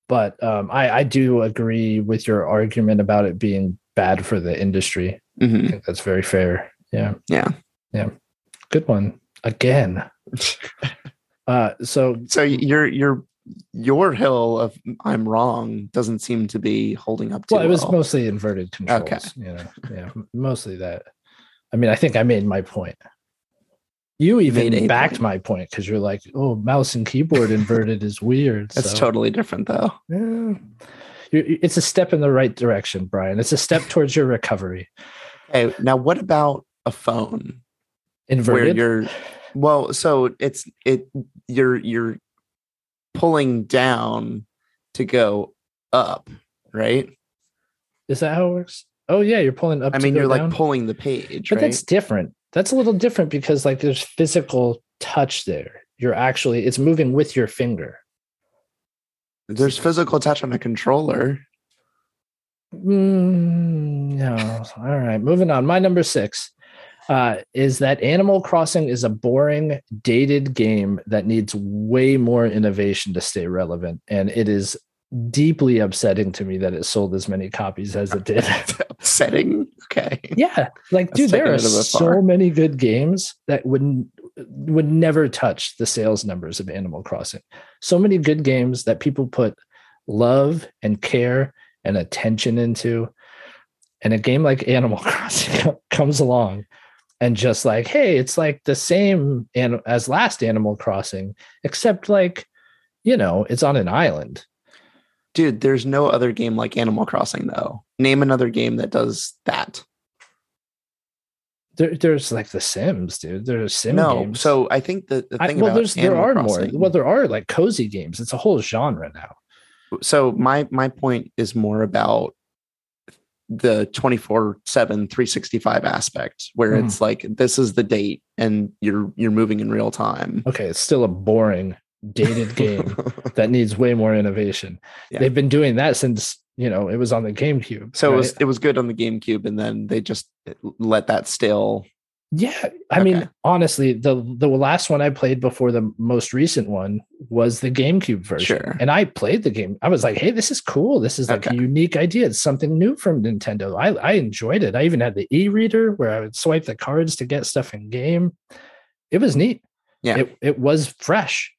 But um, I, I do agree with your argument about it being bad for the industry. I
Mhm.
think that's very fair. Yeah.
Yeah.
Yeah. Good one. Again. *laughs* Uh so
So your your your hill of I'm wrong doesn't seem to be holding up
well, it was
well.
mostly inverted controls.
Okay.
You know, yeah, mostly that. I mean, I think I made my point. You even backed
point.
my point because you're like, "Oh, mouse and keyboard inverted is weird."
That's
so,
totally different though.
yeah. It's a step in the right direction, Brian. It's a step *laughs* towards your recovery.
Okay, now what about a phone
Inverted.
where you're well, so it's it you're you're pulling down to go up, right?
Is that how it works? Oh yeah, you're pulling up.
I mean, you're
down?
like pulling the page,
but
right?
that's different. That's a little different because like there's physical touch there. You're actually it's moving with your finger.
There's physical touch on a controller.
Mm, no. All right. Moving on. My number six uh, is that Animal Crossing is a boring, dated game that needs way more innovation to stay relevant. And it is deeply upsetting to me that it sold as many copies as it did. *laughs*
Upsetting. Okay.
yeah. Like,
That's
dude, there are
it a bit
so
far.
many good games that would would never touch the sales numbers of Animal Crossing. So many good games that people put love and care and attention into. And a game like Animal *laughs* Crossing comes along and just like, hey, it's like the same as last Animal Crossing, except like, you know, it's on an island.
Dude, there's no other game like Animal Crossing though. Name another game that does that.
There, there's like The Sims, dude. There's Sim
no.
games.
So I think the, the
I-
thing
well,
about
there's there are
Crossing,
more. Well, there are like cozy games. It's a whole genre now.
so my my point is more about the 24 7 365 aspect where
Mhm.
it's like this is the date and you're you're moving in real time
Okay, it's still a boring, dated game that needs way more innovation. *laughs*
Yeah.
They've been doing that since you know it was on the GameCube.
so it was it was good on the gamecube and then they just eh, let that still.
yeah. I mean, honestly, the the last one I played before the most recent one was the GameCube version,
Sure.
and I played the game. I was like, "Hey, this is cool. This is like
Okay.
a unique idea. It's something new from Nintendo." I I enjoyed it. I even had the e-reader where I would swipe the cards to get stuff in game. It was neat.
Yeah.
it it was fresh,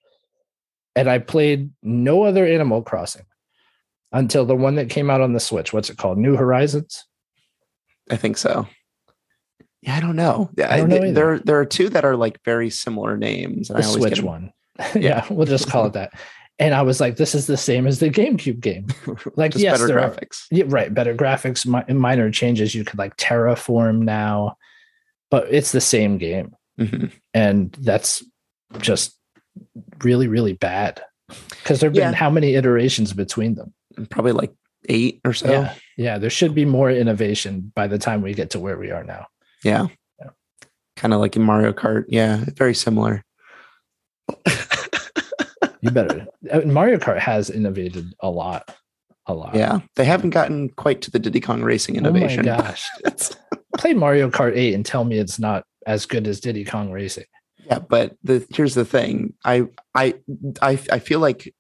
and I played no other Animal Crossing until the one that came out on the Switch. What's it called? New Horizons.
i think so yeah i don't know yeah
I don't know
th- there there are two that are like very similar names and
the
i always
Switch
get
one. *laughs* yeah, we'll just call it that. And I was like, this is the same as the GameCube game. *laughs* Like, yes,
better
there are-
graphics
Yeah, right. Better graphics, mi- minor changes. You could like terraform now, but it's the same game.
Mhm.
And that's just really, really bad. Because there have been
Yeah.
how many iterations between them?
probably like eight or so
Yeah. Yeah. There should be more innovation by the time we get to where we are now.
Yeah.
Yeah.
Kind of like in Mario Kart. Yeah. Very similar. *laughs*
You better. uh, Mario Kart has innovated a lot. A lot.
yeah. They haven't gotten quite to the Diddy Kong racing innovation.
Oh my gosh. *laughs* Play Mario Kart 8 and tell me it's not as good as Diddy Kong Racing.
Yeah. But the here's the thing. I I I I feel like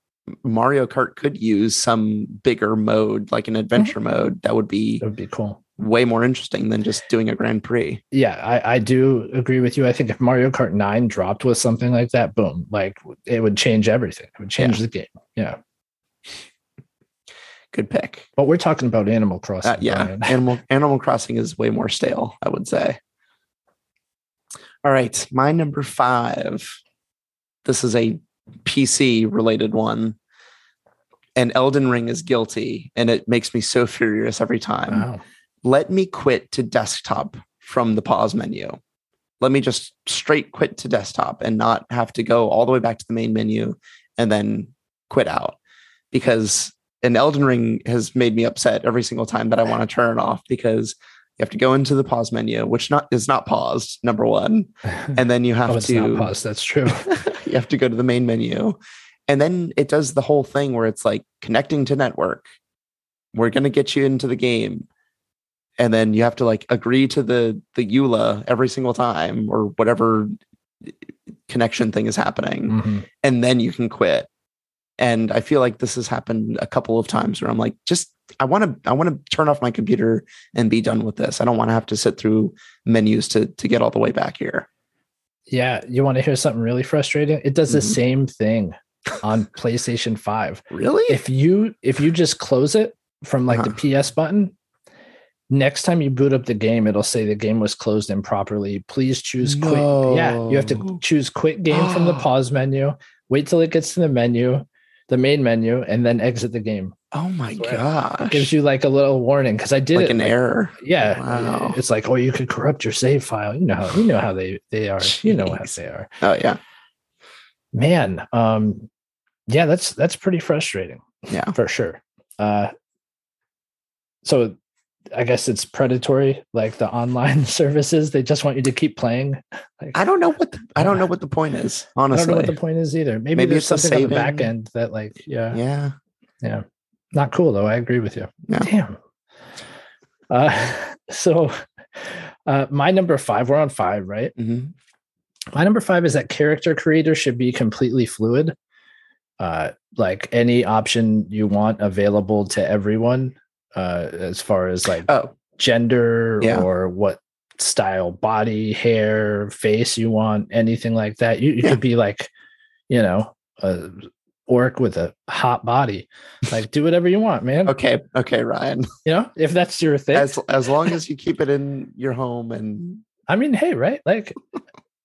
Mario Kart could use some bigger mode, like an adventure mode, that would be
That would be cool.
way more interesting than just doing a Grand Prix.
Yeah, I, I do agree with you. I think if Mario Kart 9 dropped with something like that, boom, like it would change everything. It would change the game. Yeah.
Good pick.
But we're talking about Animal Crossing.
Uh, yeah. *laughs* Animal Animal Crossing is way more stale, I would say. All right, my number five. This is a PC related one, and Elden Ring is guilty, and it makes me so furious every time.
Wow.
Let me quit to desktop from the pause menu. Let me just straight quit to desktop and not have to go all the way back to the main menu and then quit out because an Elden Ring has made me upset every single time that I want to turn it off because you have to go into the pause menu, which not is not paused, number one. *laughs* And then you have
oh, it's
to
not paused. That's true. *laughs*
you have to go to the main menu. And then it does the whole thing where it's like connecting to network. We're gonna get you into the game. And then you have to like agree to the the EULA every single time or whatever connection thing is happening.
Mhm.
And then you can quit. And I feel like this has happened a couple of times where I'm like, just I want to I want to turn off my computer and be done with this. I don't want to have to sit through menus to to get all the way back here.
Yeah, you want to hear something really frustrating? It does the
Mhm.
same thing *laughs* on PlayStation 5.
Really?
If you if you just close it from like the PS button, next time you boot up the game, it'll say the game was closed improperly. Please choose quit. Yeah, you have to choose quit game from the *gasps* pause menu. Wait till it gets to the menu, the main menu, and then exit the game.
oh my
Swear.
gosh!
It gives you like a little warning because I did
like
it.
an
like-
error.
Yeah,
Wow.
it's like oh, you could corrupt your save file. You know how you know how they they are. You know how they are.
Oh yeah,
Man, um, yeah, that's that's pretty frustrating.
Yeah.
for sure. Uh, so I guess it's predatory, like the online *laughs* services. They just want you to keep playing. Like,
I don't know what the, I don't know what the point *laughs* is.
I don't know
Honestly,
what the point is either. Maybe,
Maybe
there's something on the back end that, like, yeah,
yeah. Yeah.
Not cool though. I agree with you.
Yeah.
Damn. Uh, *laughs* so uh, my number five, we're on five, right?
Mhm.
My number five is that character creator should be completely fluid. Uh, like any option you want available to everyone, uh, as far as like
Oh
gender
Yeah.
or what style, body, hair, face you want, anything like that. You, you
Yeah.
could be like, you know, a orc with a hot body. Like, do whatever you want, man.
okay, okay, Ryan. *laughs*
You know, if that's your thing.
As as long as you keep it in your home and
I mean, hey, right? Like,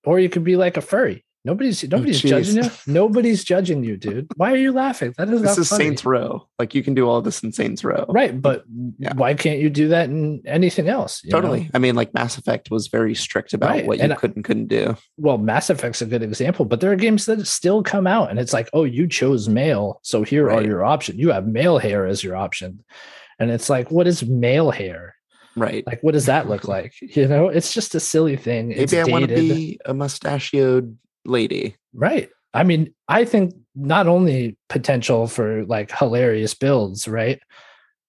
or you could be like a furry. Nobody's oh, nobody's judging you. *laughs* Nobody's judging you, dude. Why are you laughing? That is
this is
funny.
Saints Row. Like you can do all this in Saints Row.
right? But
Yeah.
why can't you do that in anything else? you know?
Totally. I mean, like Mass Effect was very strict about
Right,
what you
and I-
could and couldn't do.
Well, Mass Effect's a good example, but there are games that still come out, and it's like, oh, you chose male, so here are your options. You have male hair as your option, and it's like, what is male hair?
Right.
Like, what does that look like? *laughs* You know, it's just a silly thing. it's
Maybe I want to be a mustachioed lady.
Right. I mean, I think not only potential for like hilarious builds, right?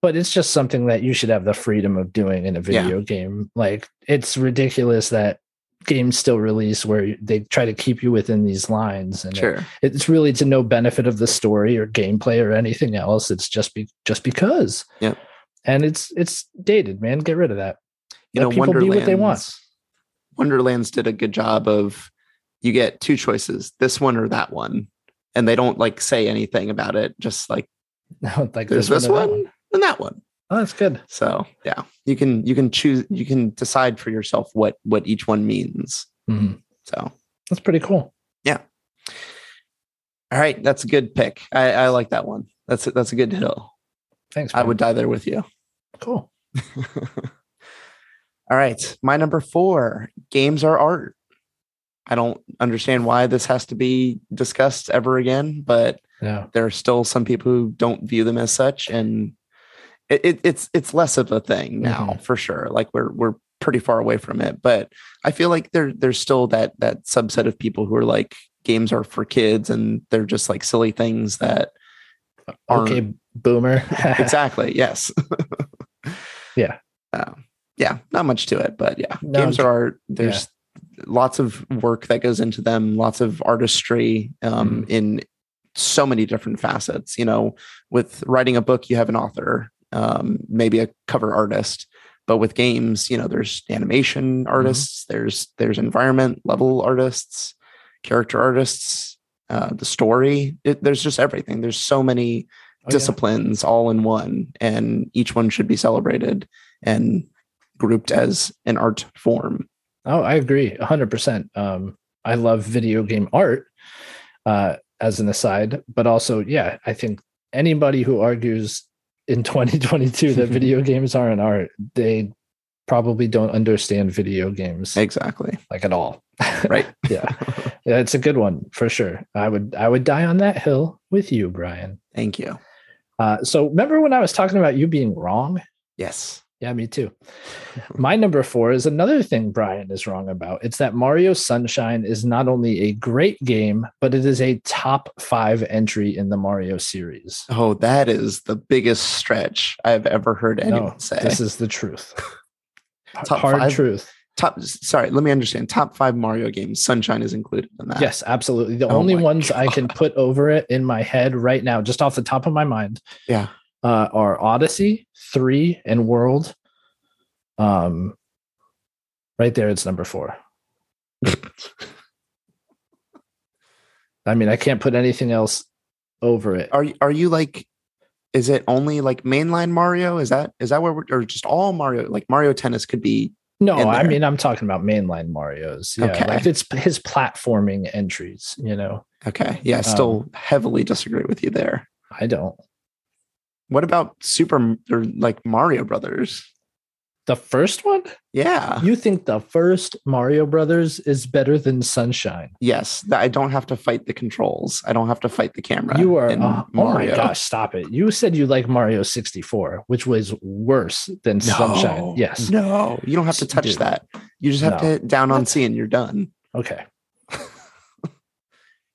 But it's just something that you should have the freedom of doing in a
Yeah.
video game. Like it's ridiculous that games still release where they try to keep you within these lines and it- it's really to no benefit of the story or gameplay or anything else. It's just be just because.
yeah
And it's it's dated, man. Get rid of that.
You
Let
know,
people be what they want.
Wonderlands. Wonderlands did a good job of you get two choices, this one or that one. And they don't like say anything about it. Just like *laughs*
like
there's this
that
one and that one.
Oh, that's good.
So yeah, you can you can choose you can decide for yourself what what each one means.
Mhm.
So
That's pretty cool. Yeah.
All right, that's a good pick. I, I like that one. That's a, that's a good hill.
Thanks.
I would die there with you.
cool. *laughs*
All right, my number four: games are art. I don't understand why this has to be discussed ever again, but
Yeah.
there are still some people who don't view them as such, and it, it, it's it's less of a thing now for sure. Like we're we're pretty far away from it, but I feel like there there's still that that subset of people who are like games are for kids, and they're just like silly things that aren't
Okay, boomer. *laughs*
exactly yes
Yeah. *laughs*
Um, yeah not much to it but yeah
No,
games are art there's lots of work that goes into them lots of artistry um,
Mm-hmm.
in so many different facets you know with writing a book you have an author um, maybe a cover artist but with games you know there's animation
Mm-hmm.
artists there's there's environment level artists character artists uh, the story it, there's just everything there's so many
Oh, yeah.
disciplines all in one and each one should be celebrated and grouped as an art form
Oh, I agree, hundred percent. Um, I love video game art, uh, as an aside, but also, yeah, I think anybody who argues in *laughs* 2022 that *laughs* video games aren't art, they probably don't understand video games
exactly
like at all. *laughs*
right
yeah, yeah, it's a good one for sure. I would, I would die on that hill with you, Brian.
thank you
Uh, so remember when I was talking about you being wrong?
yes
Yeah, me too. My number four is another thing Brian is wrong about. It's that Mario Sunshine is not only a great game, but it is a top five entry in the Mario series.
oh that is the biggest stretch i've ever heard anyone
No,
say
this is the truth. *laughs*
Top
Hard
five?
truth.
top. Sorry, let me understand. Top five Mario games. Sunshine is included in that.
Yes, absolutely. The
Oh
only ones I can put over it in my head right now, just off the top of my mind,
Yeah.
Uh, are Odyssey, Three, and World. Um, right there, it's number four. *laughs* I mean, I can't put anything else over it.
Are you are you like? Is it only like mainline Mario? Is that is that where we're or just all Mario? Like Mario Tennis could be.
No, I mean, I'm talking about mainline Mario's. Yeah,
Okay.
like it's his platforming entries. You know,
Okay. Yeah. I Still heavily disagree with you there.
I don't.
What about Super or like Mario Brothers?
The first one?
Yeah.
You think the first Mario Brothers is better than Sunshine?
Yes. I don't have to fight the controls. I don't have to fight the camera.
You are,
in
uh, oh my gosh, stop it. You said you like Mario 64, which was worse than Sunshine. Yes.
No, you don't have to touch
Dude.
that. You just have
No.
to hit down on? C and you're done.
Okay. *laughs*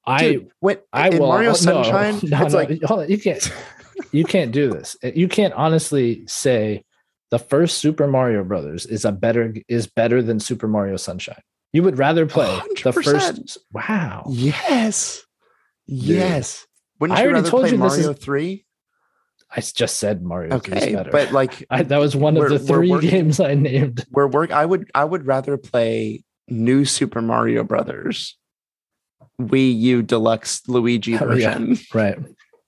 I,
Dude, what
I
in
will.
Mario
no,
Sunshine? *laughs*
No,
it's
no,
like
hold on. You can't, you can't do this. Eh, you can't honestly say the first Super Mario Brothers is a better, is better than Super Mario Sunshine. You would rather play the
100%.
first. Wow.
yes, yes. Wouldn't
I already
rather
told
play
you this
Mario Three?
I just said Mario 3 is
Okay,
better.
but like
I, that was one of the three
working-
games I named.
we're work. I would I would rather play New Super Mario Brothers, Wii U Deluxe Luigi
Oh, yeah.
version
Right.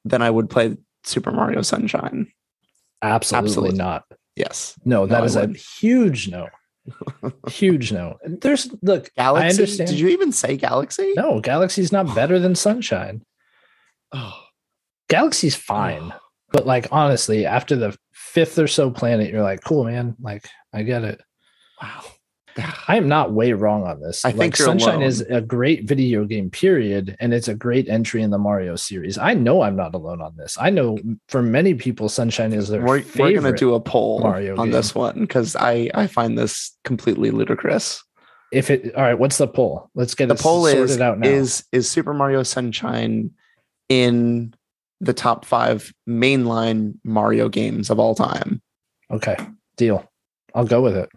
than I would play Super Mario Sunshine.
Absolutely,
Absolutely.
not.
Yes,
No, that
I
is a huge no. *laughs* huge no. There's look,
Galaxy.
I understand.
Did you even say Galaxy?
No, Galaxy's not oh. better than Sunshine.
Oh,
Galaxy's fine. Oh. But like honestly, after the fifth or so planet, you're like, cool, man. Like, I get it.
wow.
I am not way wrong on this.
I
like
think
Sunshine
alone.
is a great video game, period, and it's a great entry in the Mario series. I know I'm not alone on this. I know for many people, Sunshine is their
We're, we're gonna do a poll
Mario
on
game.
this one because I I find this completely ludicrous.
if it all right, what's the poll? Let's get
The
it
poll
sorted
is
out now.
is is Super Mario Sunshine in the top five mainline Mario games of all time?
okay, deal. I'll go with it.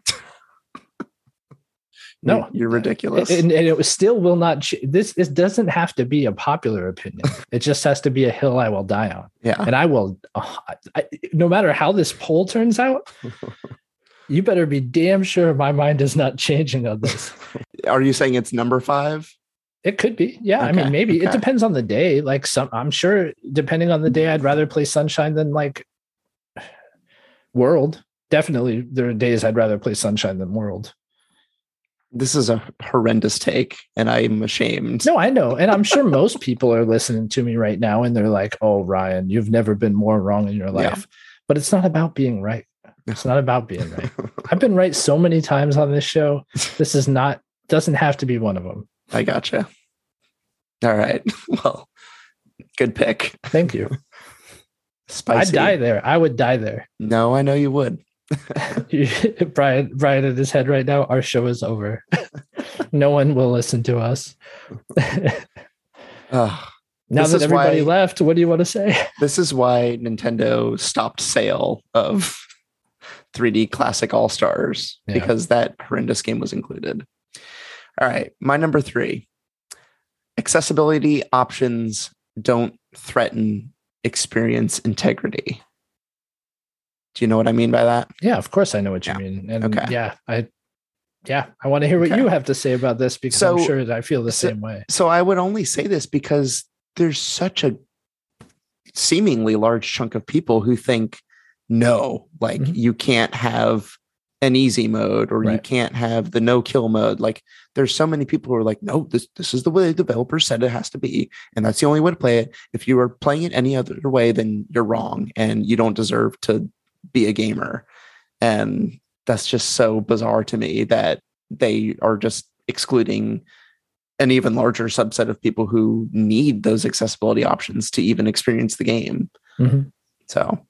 No.
You're- ridiculous.
and, and it still will not ch- this this doesn't have to be a popular opinion. *laughs* It just has to be a hill i will die on.
Yeah.
and i will uh, I, no matter how this poll turns out *laughs* you better be damn sure my mind is not changing on this. *laughs*
Are you saying it's number five?
it could be. Yeah i mean maybe. It depends on the day. Like some i'm sure depending on the day i'd rather play sunshine than like *sighs* world. Definitely there are days i'd rather play sunshine than world
This is a horrendous take, and I'm ashamed.
No, I know. And I'm sure most people are listening to me right now and they're like, oh, Ryan, you've never been more wrong in your
Yeah.
life. But it's not about being right. It's not about being right. *laughs* I've been right so many times on this show. This is not, doesn't have to be one of them.
I gotcha. All right. *laughs* Well, good pick.
Thank you. *laughs*
Spicy.
I'd die there. I would die there.
No, I know you would. *laughs*
Brian, Brian in his head right now, our show is over. *laughs* no one will listen to us. *laughs*
Ugh.
now that everybody
why-
left, what do you want to say?
this is why Nintendo stopped sale of 3D Classic All Stars
Yeah.
because that horrendous game was included. All right, my number three accessibility options don't threaten experience integrity. Do you know what I mean by that?
Yeah, of course I know what you
Yeah.
mean. And
Okay.
yeah, I yeah, I want to hear what
Okay.
you have to say about this because
So-
I'm sure that I feel the
so-
same way.
So I would only say this because there's such a seemingly large chunk of people who think no, like
Mhm.
you can't have an easy mode or you can't have the no kill mode. Like there's so many people who are like, no, this this is the way the developer said it has to be, and that's the only way to play it. If you are playing it any other way, then you're wrong and you don't deserve to be a gamer. And that's just so bizarre to me that they are just excluding an even larger subset of people who need those accessibility options to even experience the game.
Mhm.
So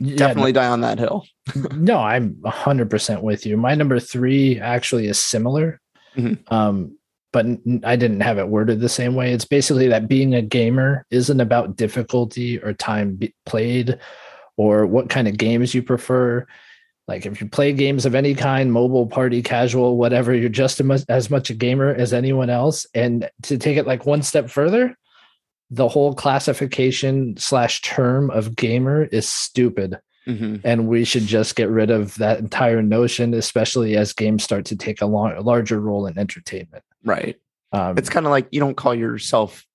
Yeah,
definitely die on that hill. *laughs*
no, I'm 100% with you. My number three actually is similar,
Mhm.
um, but I didn't have it worded the same way. It's basically that being a gamer isn't about difficulty or time be- played or what kind of games you prefer. Like if you play games of any kind, mobile, party, casual, whatever, you're just as much, as much a gamer as anyone else. And to take it like one step further, the whole classification slash term of gamer is stupid.
Mhm.
And we should just get rid of that entire notion, especially as games start to take a, lar- larger role in entertainment.
Right.
Um,
It's kind of like you don't call yourself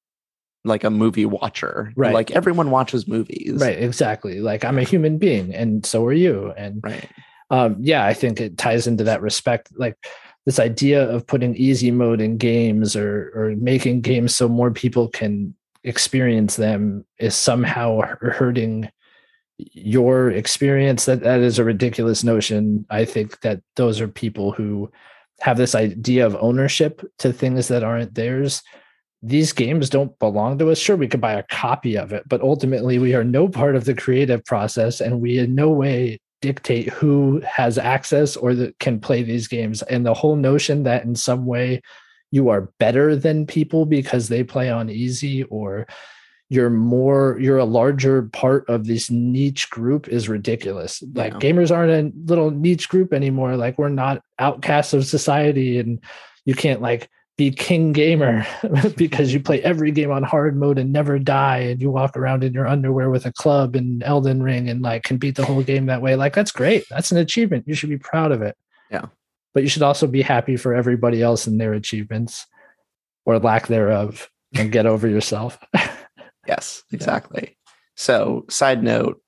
like a movie watcher.
Right.
Like everyone watches movies.
right, exactly. Like I'm a human being, and so are you. And
Right.
um, yeah, I think it ties into that respect. Like this idea of putting easy mode in games or or making games so more people can experience them is somehow hurting your experience. That that is a ridiculous notion. I think that those are people who have this idea of ownership to things that aren't theirs. These games don't belong to us. Sure, we could buy a copy of it, but ultimately we are no part of the creative process and we in no way dictate who has access or that can play these games. And the whole notion that in some way you are better than people because they play on easy or you're more you're a larger part of this niche group is ridiculous like
Yeah.
gamers aren't a little niche group anymore like we're not outcasts of society and you can't like be king gamer *laughs* because you play every game on hard mode and never die and you walk around in your underwear with a club and elden ring and like can beat the whole game that way. Like that's great. That's an achievement. You should be proud of it.
Yeah.
but you should also be happy for everybody else and their achievements or lack thereof and get over yourself. *laughs*
Yes, exactly. So, side note,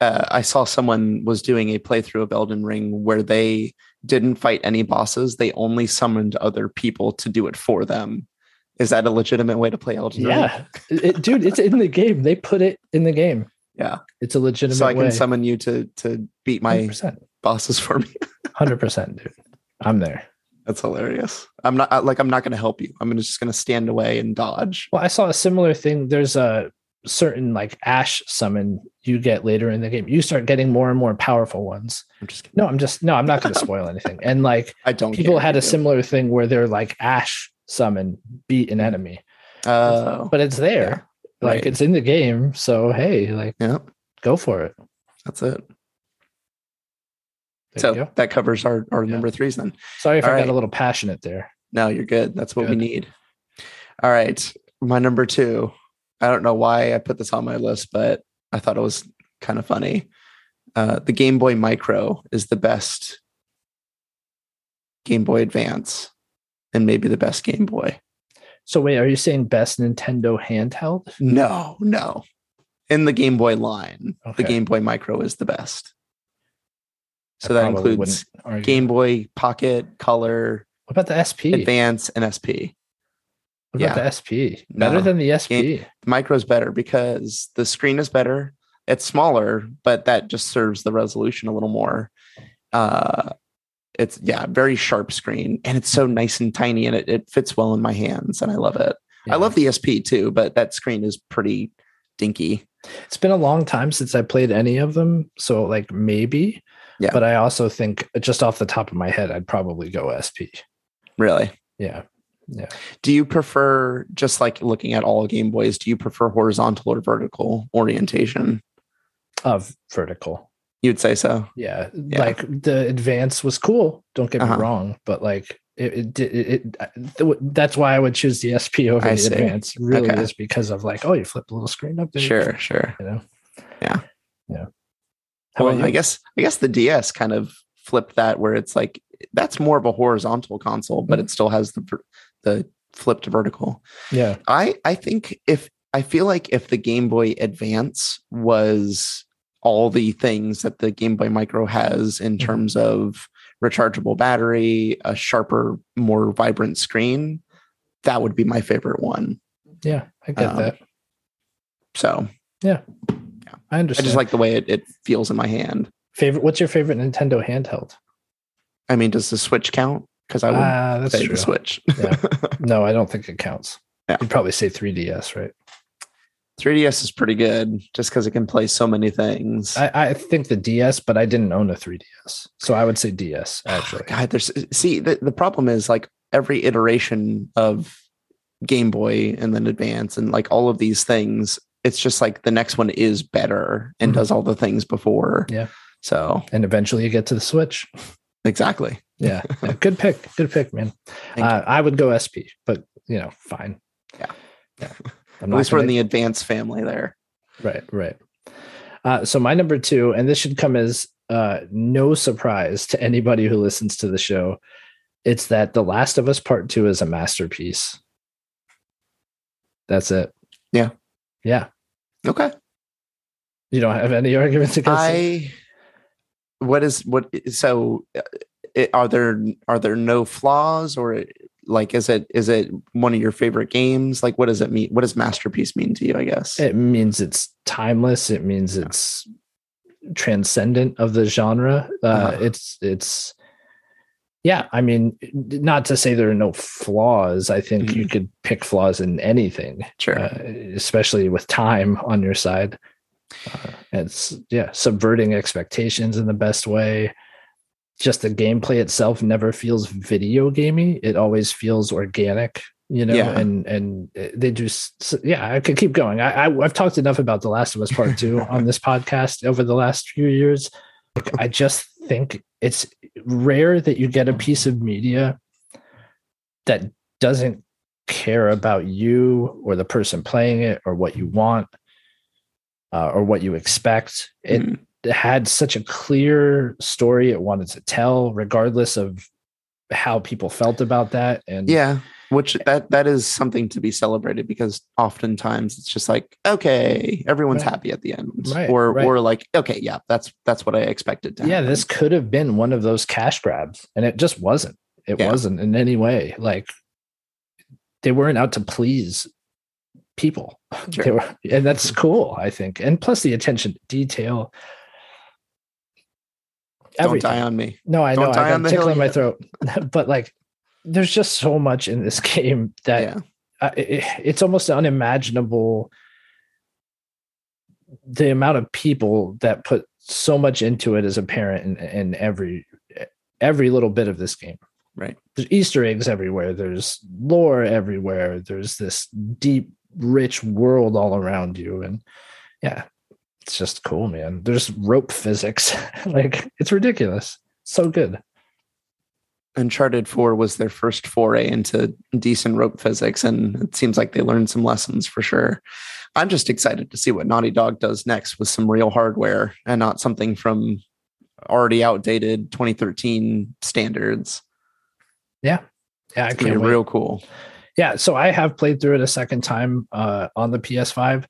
uh, I saw someone was doing a playthrough of Elden Ring where they didn't fight any bosses. They only summoned other people to do it for them. Is that a legitimate way to play Elden Ring?
Yeah, It- dude, it's in the game. They put it in the game.
Yeah.
It's a legitimate
So I can
way.
summon you to to beat my
100%.
bosses for me. *laughs*
100%, dude. I'm there.
That's hilarious. I'm not like I'm not going to help you. I'm just going to stand away and dodge.
Well, I saw a similar thing. There's a certain like ash summon you get later in the game. You start getting more and more powerful ones.
I'm just kidding.
No, I'm just no, I'm not going to spoil *laughs* anything. And like
I don't.
people had a
do.
similar thing where they're like ash summon beat an enemy,
Oh, uh,
but it's there. Like
right.
it's in the game. So hey, like
yeah,
go for it.
that's it.
There
so that covers our our
Yeah.
number threes then.
Sorry if
all
I
right.
got a little passionate there.
No, you're good. That's what we need. All right. My number two. I don't know why I put this on my list, but I thought it was kind of funny. Uh, the Game Boy Micro is the best Game Boy Advance and maybe the best Game Boy.
So wait, are you saying best Nintendo handheld?
No, no. In the Game Boy line,
Okay.
the Game Boy Micro is the best. So
I
that includes. Game Boy Pocket, Color,
What about the SP?
Advance, and SP.
What
yeah.
about the SP? Better
No.
than the SP.
The micro's better because the screen is better. It's smaller, but that just serves the resolution a little more. Uh, it's yeah, very sharp screen, and it's so nice and tiny, and it, it fits well in my hands, and I love it. I love the SP too, but that screen is pretty dinky.
It's been a long time since I played any of them, so like maybe.
Yeah.
But I also think just off the top of my head, I'd probably go SP.
Really.
Yeah.
Do you prefer just like looking at all Game Boys? Do you prefer horizontal or vertical orientation?
Of vertical.
You'd say so.
Yeah.
Yeah.
Like the advance was cool. Don't get
Uh-huh.
me wrong, but like it, it, it, it, that's why I would choose the SP over
I
the
see.
advance. Really
Okay.
is because of like, oh, you flip the little screen up there.
Sure, sure.
You know.
Yeah.
Yeah. How
well, I guess I guess the DS kind of flipped that where it's like that's more of a horizontal console, but
Mm-hmm.
it still has the the flipped vertical.
Yeah.
I I think if I feel like if the Game Boy Advance was all the things that the Game Boy Micro has in
Mhm.
terms of rechargeable battery, a sharper, more vibrant screen, that would be my favorite one.
Yeah. I get
Um,
that.
So
yeah.
I
understand.
I just like the way it, it feels in my hand.
favorite. What's your favorite Nintendo handheld?
I mean, does the Switch count? Because I would
Ah, that's
say
true.
the Switch. *laughs*
Yeah. No, I don't think it counts.
Yeah.
You'd probably say 3DS, right?
3DS is pretty good just because it can play so many things.
I, I think the DS, but I didn't own a 3DS. So I would say DS, actually.
God, there's see the, the problem is like every iteration of Game Boy and then Advance and like all of these things, it's just like the next one is better and
Mhm.
does all the things before.
Yeah.
So
And eventually you get to the Switch.
exactly.
Yeah. yeah. Good pick. Good pick, man. Uh, I would go SP, but you know, fine.
Yeah.
Yeah. *laughs* I'm
At least we're in the advanced family there.
Right, right. Uh, so my number two, and this should come as uh, no surprise to anybody who listens to the show, it's that The Last of Us Part Two is a masterpiece. That's it.
Yeah.
Yeah.
Okay.
You don't have any arguments against it?
I what is what so uh, it, are there are there no flaws or like is it is it one of your favorite games like what does it mean what does masterpiece mean to you i guess
It means it's timeless. It means it's transcendent of the genre. Uh,
Uh-huh.
It's it's yeah. I mean, not to say there are no flaws. I think you could pick flaws in anything,
sure
uh, especially with time on your side. Uh, it's yeah, subverting expectations in the best way. Just the gameplay itself never feels video gamey. It always feels organic you know
Yeah.
and and they just yeah i could keep going I, I i've talked enough about the last of us part two *laughs* on this podcast over the last few years Like, i just think it's rare that you get a piece of media that doesn't care about you or the person playing it or what you want uh, or what you expect it
Mhm.
Had such a clear story it wanted to tell regardless of how people felt about that and
yeah which that that is something to be celebrated because oftentimes it's just like okay everyone's
Right.
happy at the end
Right,
or
right.
or like okay yeah that's that's what i expected to
yeah
happen.
this could have been one of those cash grabs and it just wasn't it
Yeah.
wasn't in any way like they weren't out to please people *laughs*
Sure.
they were and that's *laughs* cool i think and plus the attention to detail
don't die on me.
No i
don't
know. I got tickle in my throat. *laughs* But like there's just so much in this *laughs* game that
yeah.
Uh, it, it's almost unimaginable the amount of people that put so much into it as a parent in, in every every little bit of this game.
Right.
There's easter eggs everywhere. There's lore everywhere. There's this deep rich world all around you. And yeah it's just cool man. There's rope physics. *laughs* Like it's ridiculous. So good.
Uncharted 4 was their first foray into decent rope physics, and it seems like they learned some lessons for sure. I'm just excited to see what Naughty Dog does next with some real hardware and not something from already outdated 2013 standards.
yeah. Yeah i
It's gonna
can't
real cool.
yeah so i have played through it a second time uh on the ps5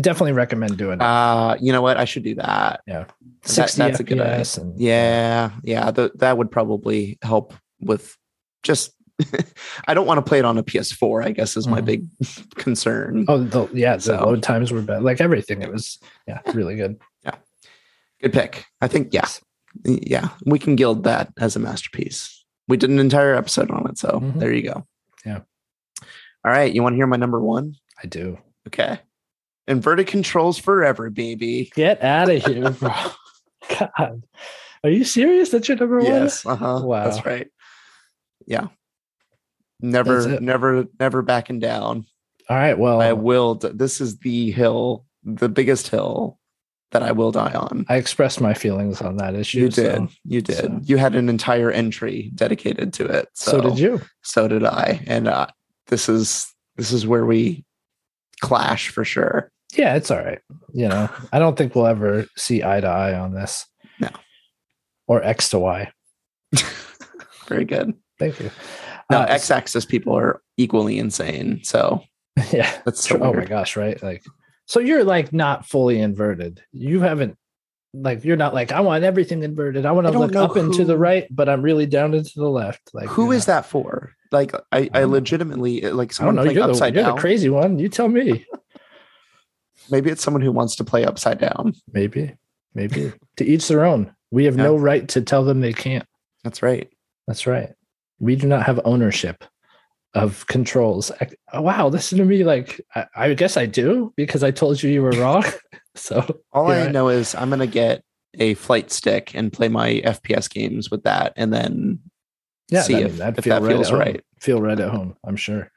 definitely recommend doing it
Uh, you know what? I should do that. Yeah.
60
that's a good idea.
And
Yeah, yeah, th- that would probably help with just. *laughs* I don't want to play it on a PS4. I guess is my
Mhm.
big *laughs* concern.
oh the, yeah the
So-
load times were bad like everything it was yeah really good Yeah.
Good pick. I think yeah, yeah, we can gild that as a masterpiece. We did an entire episode on it, so
Mhm.
there you go.
Yeah.
All right, you want to hear my number one?
i do
Okay. Inverted controls forever, baby.
get out of here bro *laughs* god are you serious that's your number one
Yes. Uh huh.
Wow.
That's right. Yeah. Never, never, never backing down.
all right well
I will. This is the hill, the biggest hill that I will die on.
I expressed my feelings on that issue.
You did.
So,
you did.
so-
You had an entire entry dedicated to it. So,
so did you.
So did I. And uh, this is this is where we clash for sure.
Yeah, it's all right. You know, I don't think we'll ever see eye to eye on this.
No.
Or X to Y. *laughs*
Very good.
Thank you.
No,
Uh,
x-axis people are equally insane. So *laughs*
Yeah.
that's so
oh my gosh, right? Like, so you're like not fully inverted. You haven't, like, you're not like, I want everything inverted. I want to
don't
look up and to the right, but I'm really down and to the left. Like,
Who is that for? Like I, I legitimately like
I don't know. You're, the,
upside
you're the crazy one. You tell me. *laughs*
Maybe it's someone who wants to play upside down.
Maybe, maybe to each their own. We have
Yeah.
no right to tell them they can't.
That's right.
That's right. We do not have ownership of controls. I- oh, wow, listen to me. Like, I, I guess I do because I told you you were wrong. *laughs* so,
All
Yeah.
I know is I'm gonna get a flight stick and play my FPS games with that, and then
yeah,
see
I mean,
if, if
feel
that
right
feels right.
Feel right at home, I'm sure.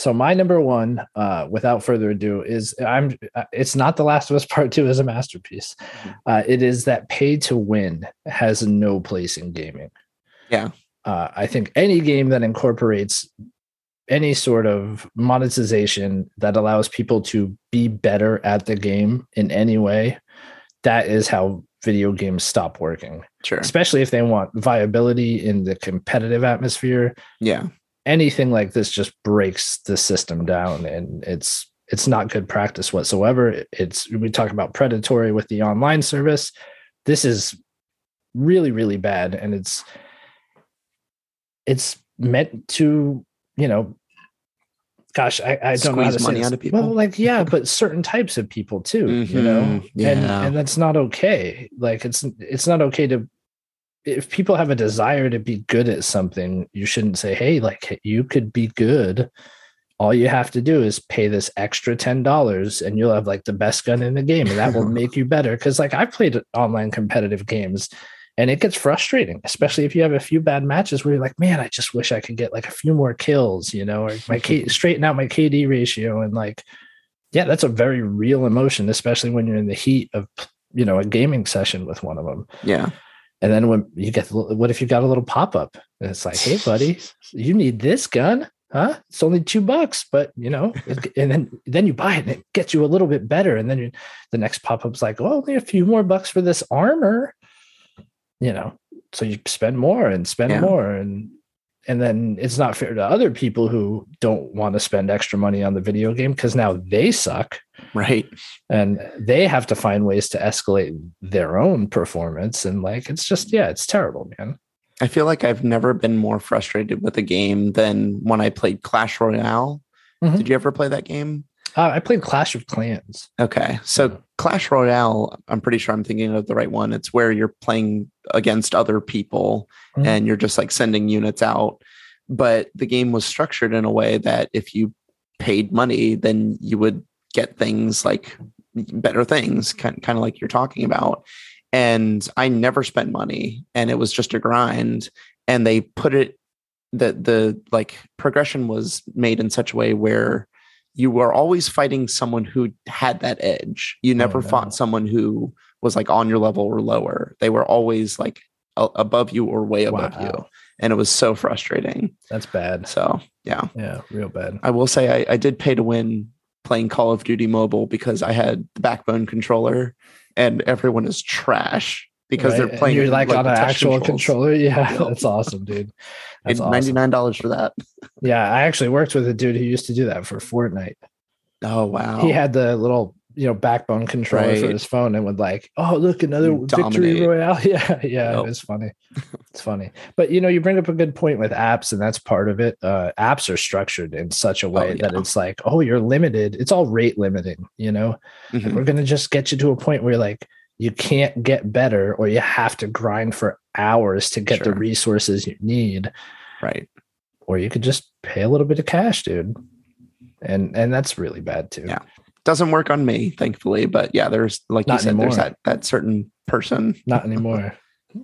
So my number one, uh, without further ado, is I'm. uh, It's not The Last of Us Part Two is a masterpiece.
Mhm.
Uh, it is that pay to win has no place in gaming.
Yeah.
Uh, I think any game that incorporates any sort of monetization that allows people to be better at the game in any way, that is how video games stop working.
Sure.
Especially if they want viability in the competitive atmosphere
Yeah.
Anything like this just breaks the system down and it's it's not good practice whatsoever it's we talk about predatory with the online service this is really really bad and it's it's meant to you know gosh i, I don't know how
Squeeze
to say
money
this.
out of people?
well like yeah *laughs* but certain types of people too you know
Mhm.
and and that's not okay like it's it's not okay to if people have a desire to be good at something you shouldn't say hey like you could be good. All you have to do is pay this extra $10 and you'll have like the best gun in the game and that will *laughs* make you better. Because like i've played online competitive games and it gets frustrating especially if you have a few bad matches where you're like man i just wish i could get like a few more kills you know or my K- *laughs* straighten out my kd ratio and like yeah that's a very real emotion especially when you're in the heat of you know a gaming session with one of them
Yeah.
And then when you get, what if you got a little pop up and it's like, hey, buddy, you need this gun, huh? It's only two bucks, but you know, and then then you buy it and it gets you a little bit better. And then you, the next pop up's like, oh, only a few more bucks for this armor, you know. So you spend more and spend
Yeah.
more, and and then it's not fair to other people who don't want to spend extra money on the video game because now they suck
Right.
and they have to find ways to escalate their own performance and like it's just yeah it's terrible man
I feel like I've never been more frustrated with a game than when I played Clash Royale.
Mhm.
Did you ever play that game?
uh, i played clash of clans
Okay. So. Clash Royale, I'm pretty sure I'm thinking of the right one. It's where you're playing against other people
Mhm.
and you're just like sending units out. But the game was structured in a way that if you paid money, then you would get things like better things, kind, kind of like you're talking about. And I never spent money and it was just a grind. And they put it that the like progression was made in such a way where you were always fighting someone who had that edge. You oh, never
Oh, no.
fought someone who was like on your level or lower. They were always like a- above you or way above you. And it was so frustrating.
that's bad
So, yeah,
yeah real bad
I will say I, I did pay to win playing Call of Duty Mobile because I had the backbone controller and everyone is trash because
Right?
they're
And
playing
you're like,
with
on an actual controller yeah *laughs*
Yep.
that's awesome dude that's awesome.
$99 for that.
yeah i actually worked with a dude who used to do that for fortnite
Oh, wow.
he had the little you know backbone controller for
Right.
his phone and would like oh look another
You
victory royale *laughs* yeah yeah
Yep.
it was funny *laughs* it's funny but you know you bring up a good point with apps and that's part of it uh apps are structured in such a way that
Oh, yeah.
it's like oh you're limited it's all rate limiting you know
Mhm.
we're going to just get you to a point where like you can't get better or you have to grind for hours to get the resources you need
Right.
or you could just pay a little bit of cash dude and and that's really bad too
Yeah. Doesn't work on me, thankfully. But yeah, there's like
Not
you said, there's that that certain person.
not *laughs* anymore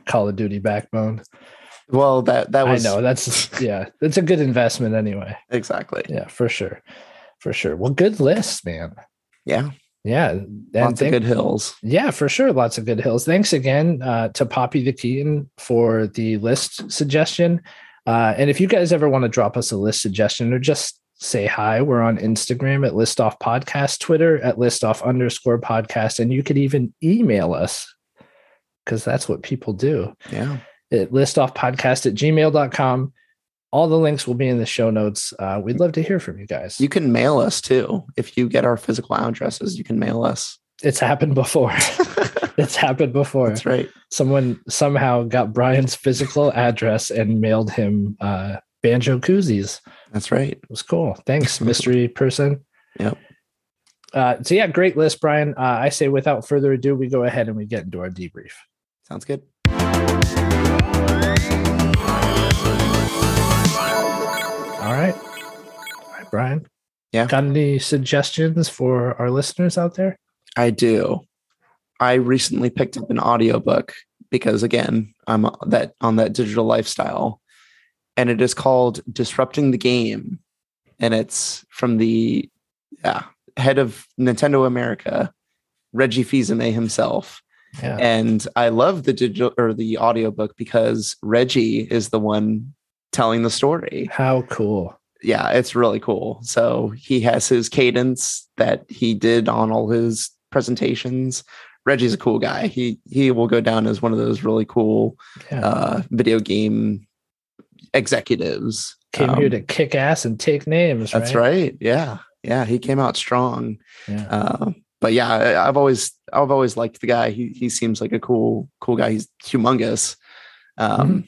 call of duty backbone
Well, that that was
i know that's yeah that's a good investment anyway
exactly.
yeah for sure for sure well good list man
Yeah.
yeah and
Lots
thank-
of good hills.
Yeah, for sure. Lots of good hills. Thanks again uh, to Poppy the Keaton for the list suggestion. Uh, and if you guys ever want to drop us a list suggestion or just say hi, we're on Instagram at List Off Podcast, Twitter at List Off underscore podcast, and you could even email us because that's what people do
Yeah.
at listoffpodcast at gmail.com. All the links will be in the show notes. Uh, we'd love to hear from you guys.
You can mail us too. If you get our physical addresses, you can mail us.
it's happened before. *laughs* it's happened before.
That's right.
someone somehow got Brian's physical address and mailed him uh, banjo koozies.
That's right.
It was cool. Thanks, *laughs* mystery person.
Yep.
Uh, so yeah, great list, Brian. Uh, I say without further ado, we go ahead and we get into our debrief.
Sounds good.
All right. All right, Brian.
Yeah.
Got any suggestions for our listeners out there?
I do. I recently picked up an audiobook because again, I'm that on that digital lifestyle. And it is called Disrupting the Game and it's from the yeah, head of Nintendo America, Reggie Fils-Aimé himself.
Yeah.
And I love the digital or the audiobook because Reggie is the one telling the story.
How cool.
Yeah, it's really cool. So he has his cadence that he did on all his presentations. Reggie's a cool guy. He he will go down as one of those really cool
Yeah.
uh, video game executives.
Came
Um,
here to kick ass and take names.
That's right. Yeah, yeah. He came out strong.
Yeah.
Uh, but yeah, I, I've always I've always liked the guy. He he seems like a cool cool guy. He's humongous. Um,
Mm-hmm.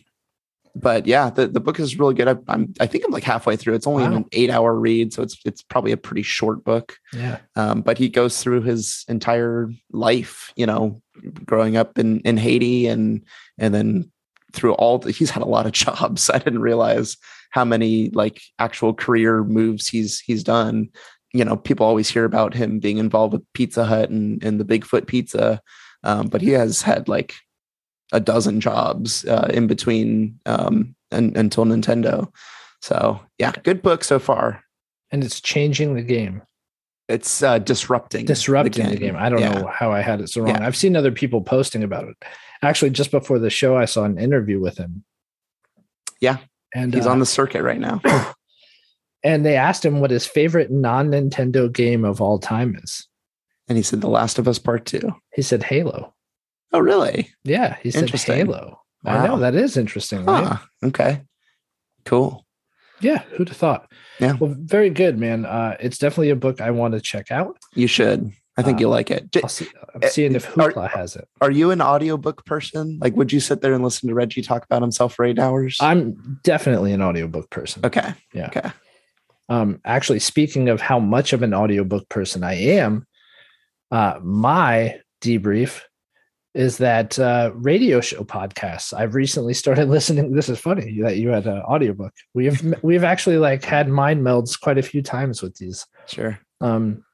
But yeah, the, the book is really good. I, I'm I think I'm like halfway through. It's only
Wow.
an eight hour read, so it's it's probably a pretty short book.
Yeah.
Um, but he goes through his entire life, you know, growing up in in Haiti and and then through all the, he's had a lot of *laughs* jobs. I didn't realize how many like actual career moves he's he's done. You know, people always hear about him being involved with Pizza Hut and and the Bigfoot Pizza, um, but he has had like a dozen jobs uh, in between um, and, until Nintendo. So yeah, good book so far.
And it's changing the game,
It's uh, disrupting
disrupting the game. I don't
Yeah.
know how I had it so wrong.
Yeah.
I've seen other people posting about it. Actually, just before the show, I saw an interview with him.
Yeah.
And
He's
uh,
on the circuit right now. *coughs*
and they asked him what his favorite non-Nintendo game of all time is.
And he said, The Last of Us Part Two.
He said Halo.
Oh, really?
Yeah, he said. Halo. I
Wow.
know that is interesting, right?
Okay. Cool.
Yeah, who'd have thought?
Yeah.
Well, very good, man. Uh, it's definitely a book I want to check out.
You should. I think
Uh,
you'll like it. J-
I'll see, I'm
uh,
seeing if
are-
has it.
Are you an audiobook person? Like, would you sit there and listen to Reggie talk about himself for eight hours?
I'm definitely an audiobook person.
okay.
Yeah.
Okay.
Um, actually, speaking of how much of an audiobook person I am, uh, my debrief is that uh, radio show podcasts. I've recently started *laughs* listening. This is funny that you had an audiobook. We've we've actually like had mind melds quite a few times with these.
Sure.
Um,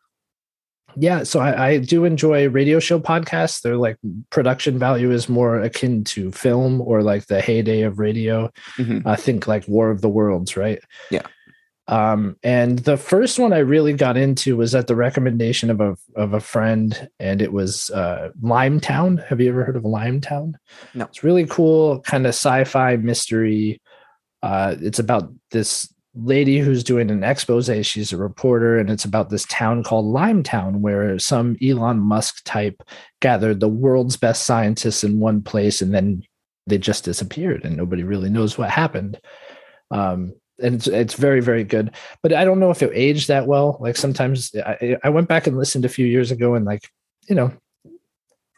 yeah, so I, I do enjoy radio show podcasts. They're like production value is more akin to film or like the heyday of radio.
Mhm.
I think like War of the Worlds, right?
Yeah.
Um, and the first one I really got into was at the recommendation of a of a friend, and it was uh, Limetown. Have you ever heard of Limetown?
No.
It's really cool, kind of sci-fi mystery. Uh, it's about this lady who's doing an expose. She's a reporter, and it's about this town called Limetown, where some Elon Musk type gathered the world's best scientists in one place, and then they just disappeared, and nobody really knows what happened. Um, and it's, it's very, very good. But I don't know if it aged that well. Like sometimes I, I went back and listened a few years ago, and like you know,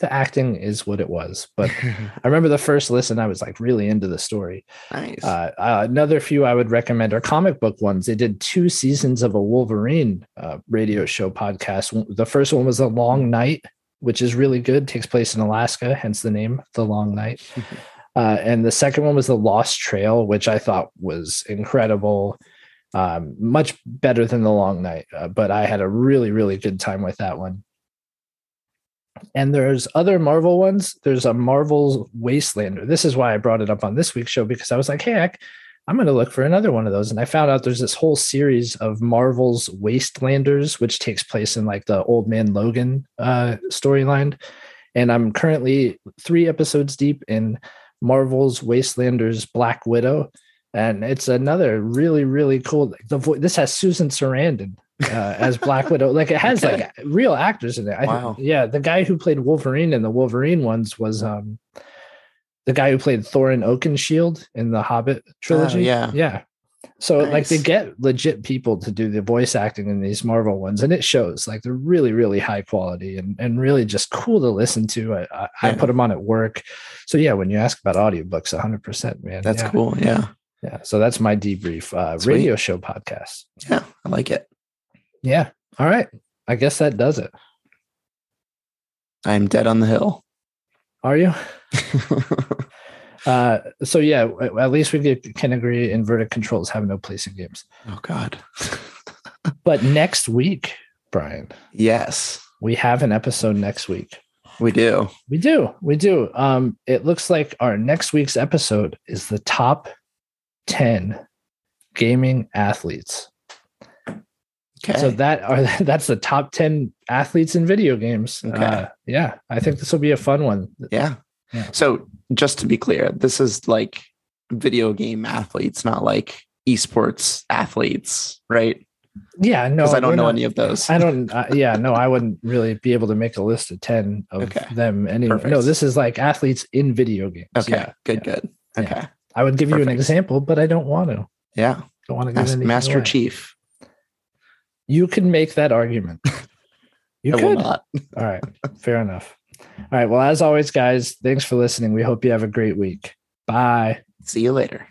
the acting is what it was. But *laughs* I remember the first listen, I was like really into the story.
nice.
Uh, uh, another few I would recommend are comic book ones. They did two seasons of a Wolverine uh, radio show podcast. The first one was The Long Night, which is really good, takes place in Alaska, hence the name, The Long Night. *laughs* Uh, and the second one was The Lost Trail, which I thought was incredible, um, much better than The Long Night. Uh, but I had a really, really good time with that one. And there's other Marvel ones. There's a Marvel's Wastelander. This is why I brought it up on this week's show because I was like, hey, I, I'm going to look for another one of those. And I found out there's this whole series of Marvel's Wastelanders, which takes place in like the Old Man Logan uh, storyline. And I'm currently three episodes deep in Marvel's Wastelanders Black Widow. And it's another really, really cool. The vo- this has Susan Sarandon uh, as Black Widow. Like it has
Okay.
like real actors in it. I,
Wow.
Yeah, the guy who played Wolverine in the Wolverine ones was um the guy who played Thorin Oakenshield in the Hobbit trilogy.
Oh, yeah.
yeah. So like they get legit people to do the voice acting in these Marvel ones, and it shows. Like they're really, really high quality and and really just cool to listen to. I I, I put them on at work. So yeah, when you ask about audiobooks, 100 percent, man.
That's
yeah.
cool. Yeah.
Yeah. So that's my debrief uh,
Sweet.
radio show podcast.
Yeah. I like it.
Yeah. All right. I guess that does it.
I'm dead on the hill.
Are you? *laughs* Uh, so yeah, at least we can agree inverted controls have no place in games.
oh God. *laughs*
But next week, Brian,
yes,
we have an episode next week.
we do.
We do, we do. Um, it looks like our next week's episode is the top ten gaming athletes.
Okay.
So that are *laughs* that's the top 10 athletes in video games.
Okay.
Uh, yeah, I think this will be a fun one.
yeah.
Yeah.
So just to be clear, this is like video game athletes, not like esports athletes, right?
Yeah, no,
Because I don't know
not-
any of those.
I don't. Uh, yeah, no, I wouldn't really be able to make a list of ten of
Okay.
them anyway.
Perfect.
No, this is like athletes in video games.
Okay.
Yeah,
good,
yeah.
good.
Yeah.
Okay.
I would give you an example, but I don't want to.
Yeah.
Don't want to give
Mas- Master
away.
Chief.
You can make that argument. *laughs* You
I
could.
not.
All right, fair enough. All right. Well, as always, guys, thanks for listening. We hope you have a great week. Bye.
See you later.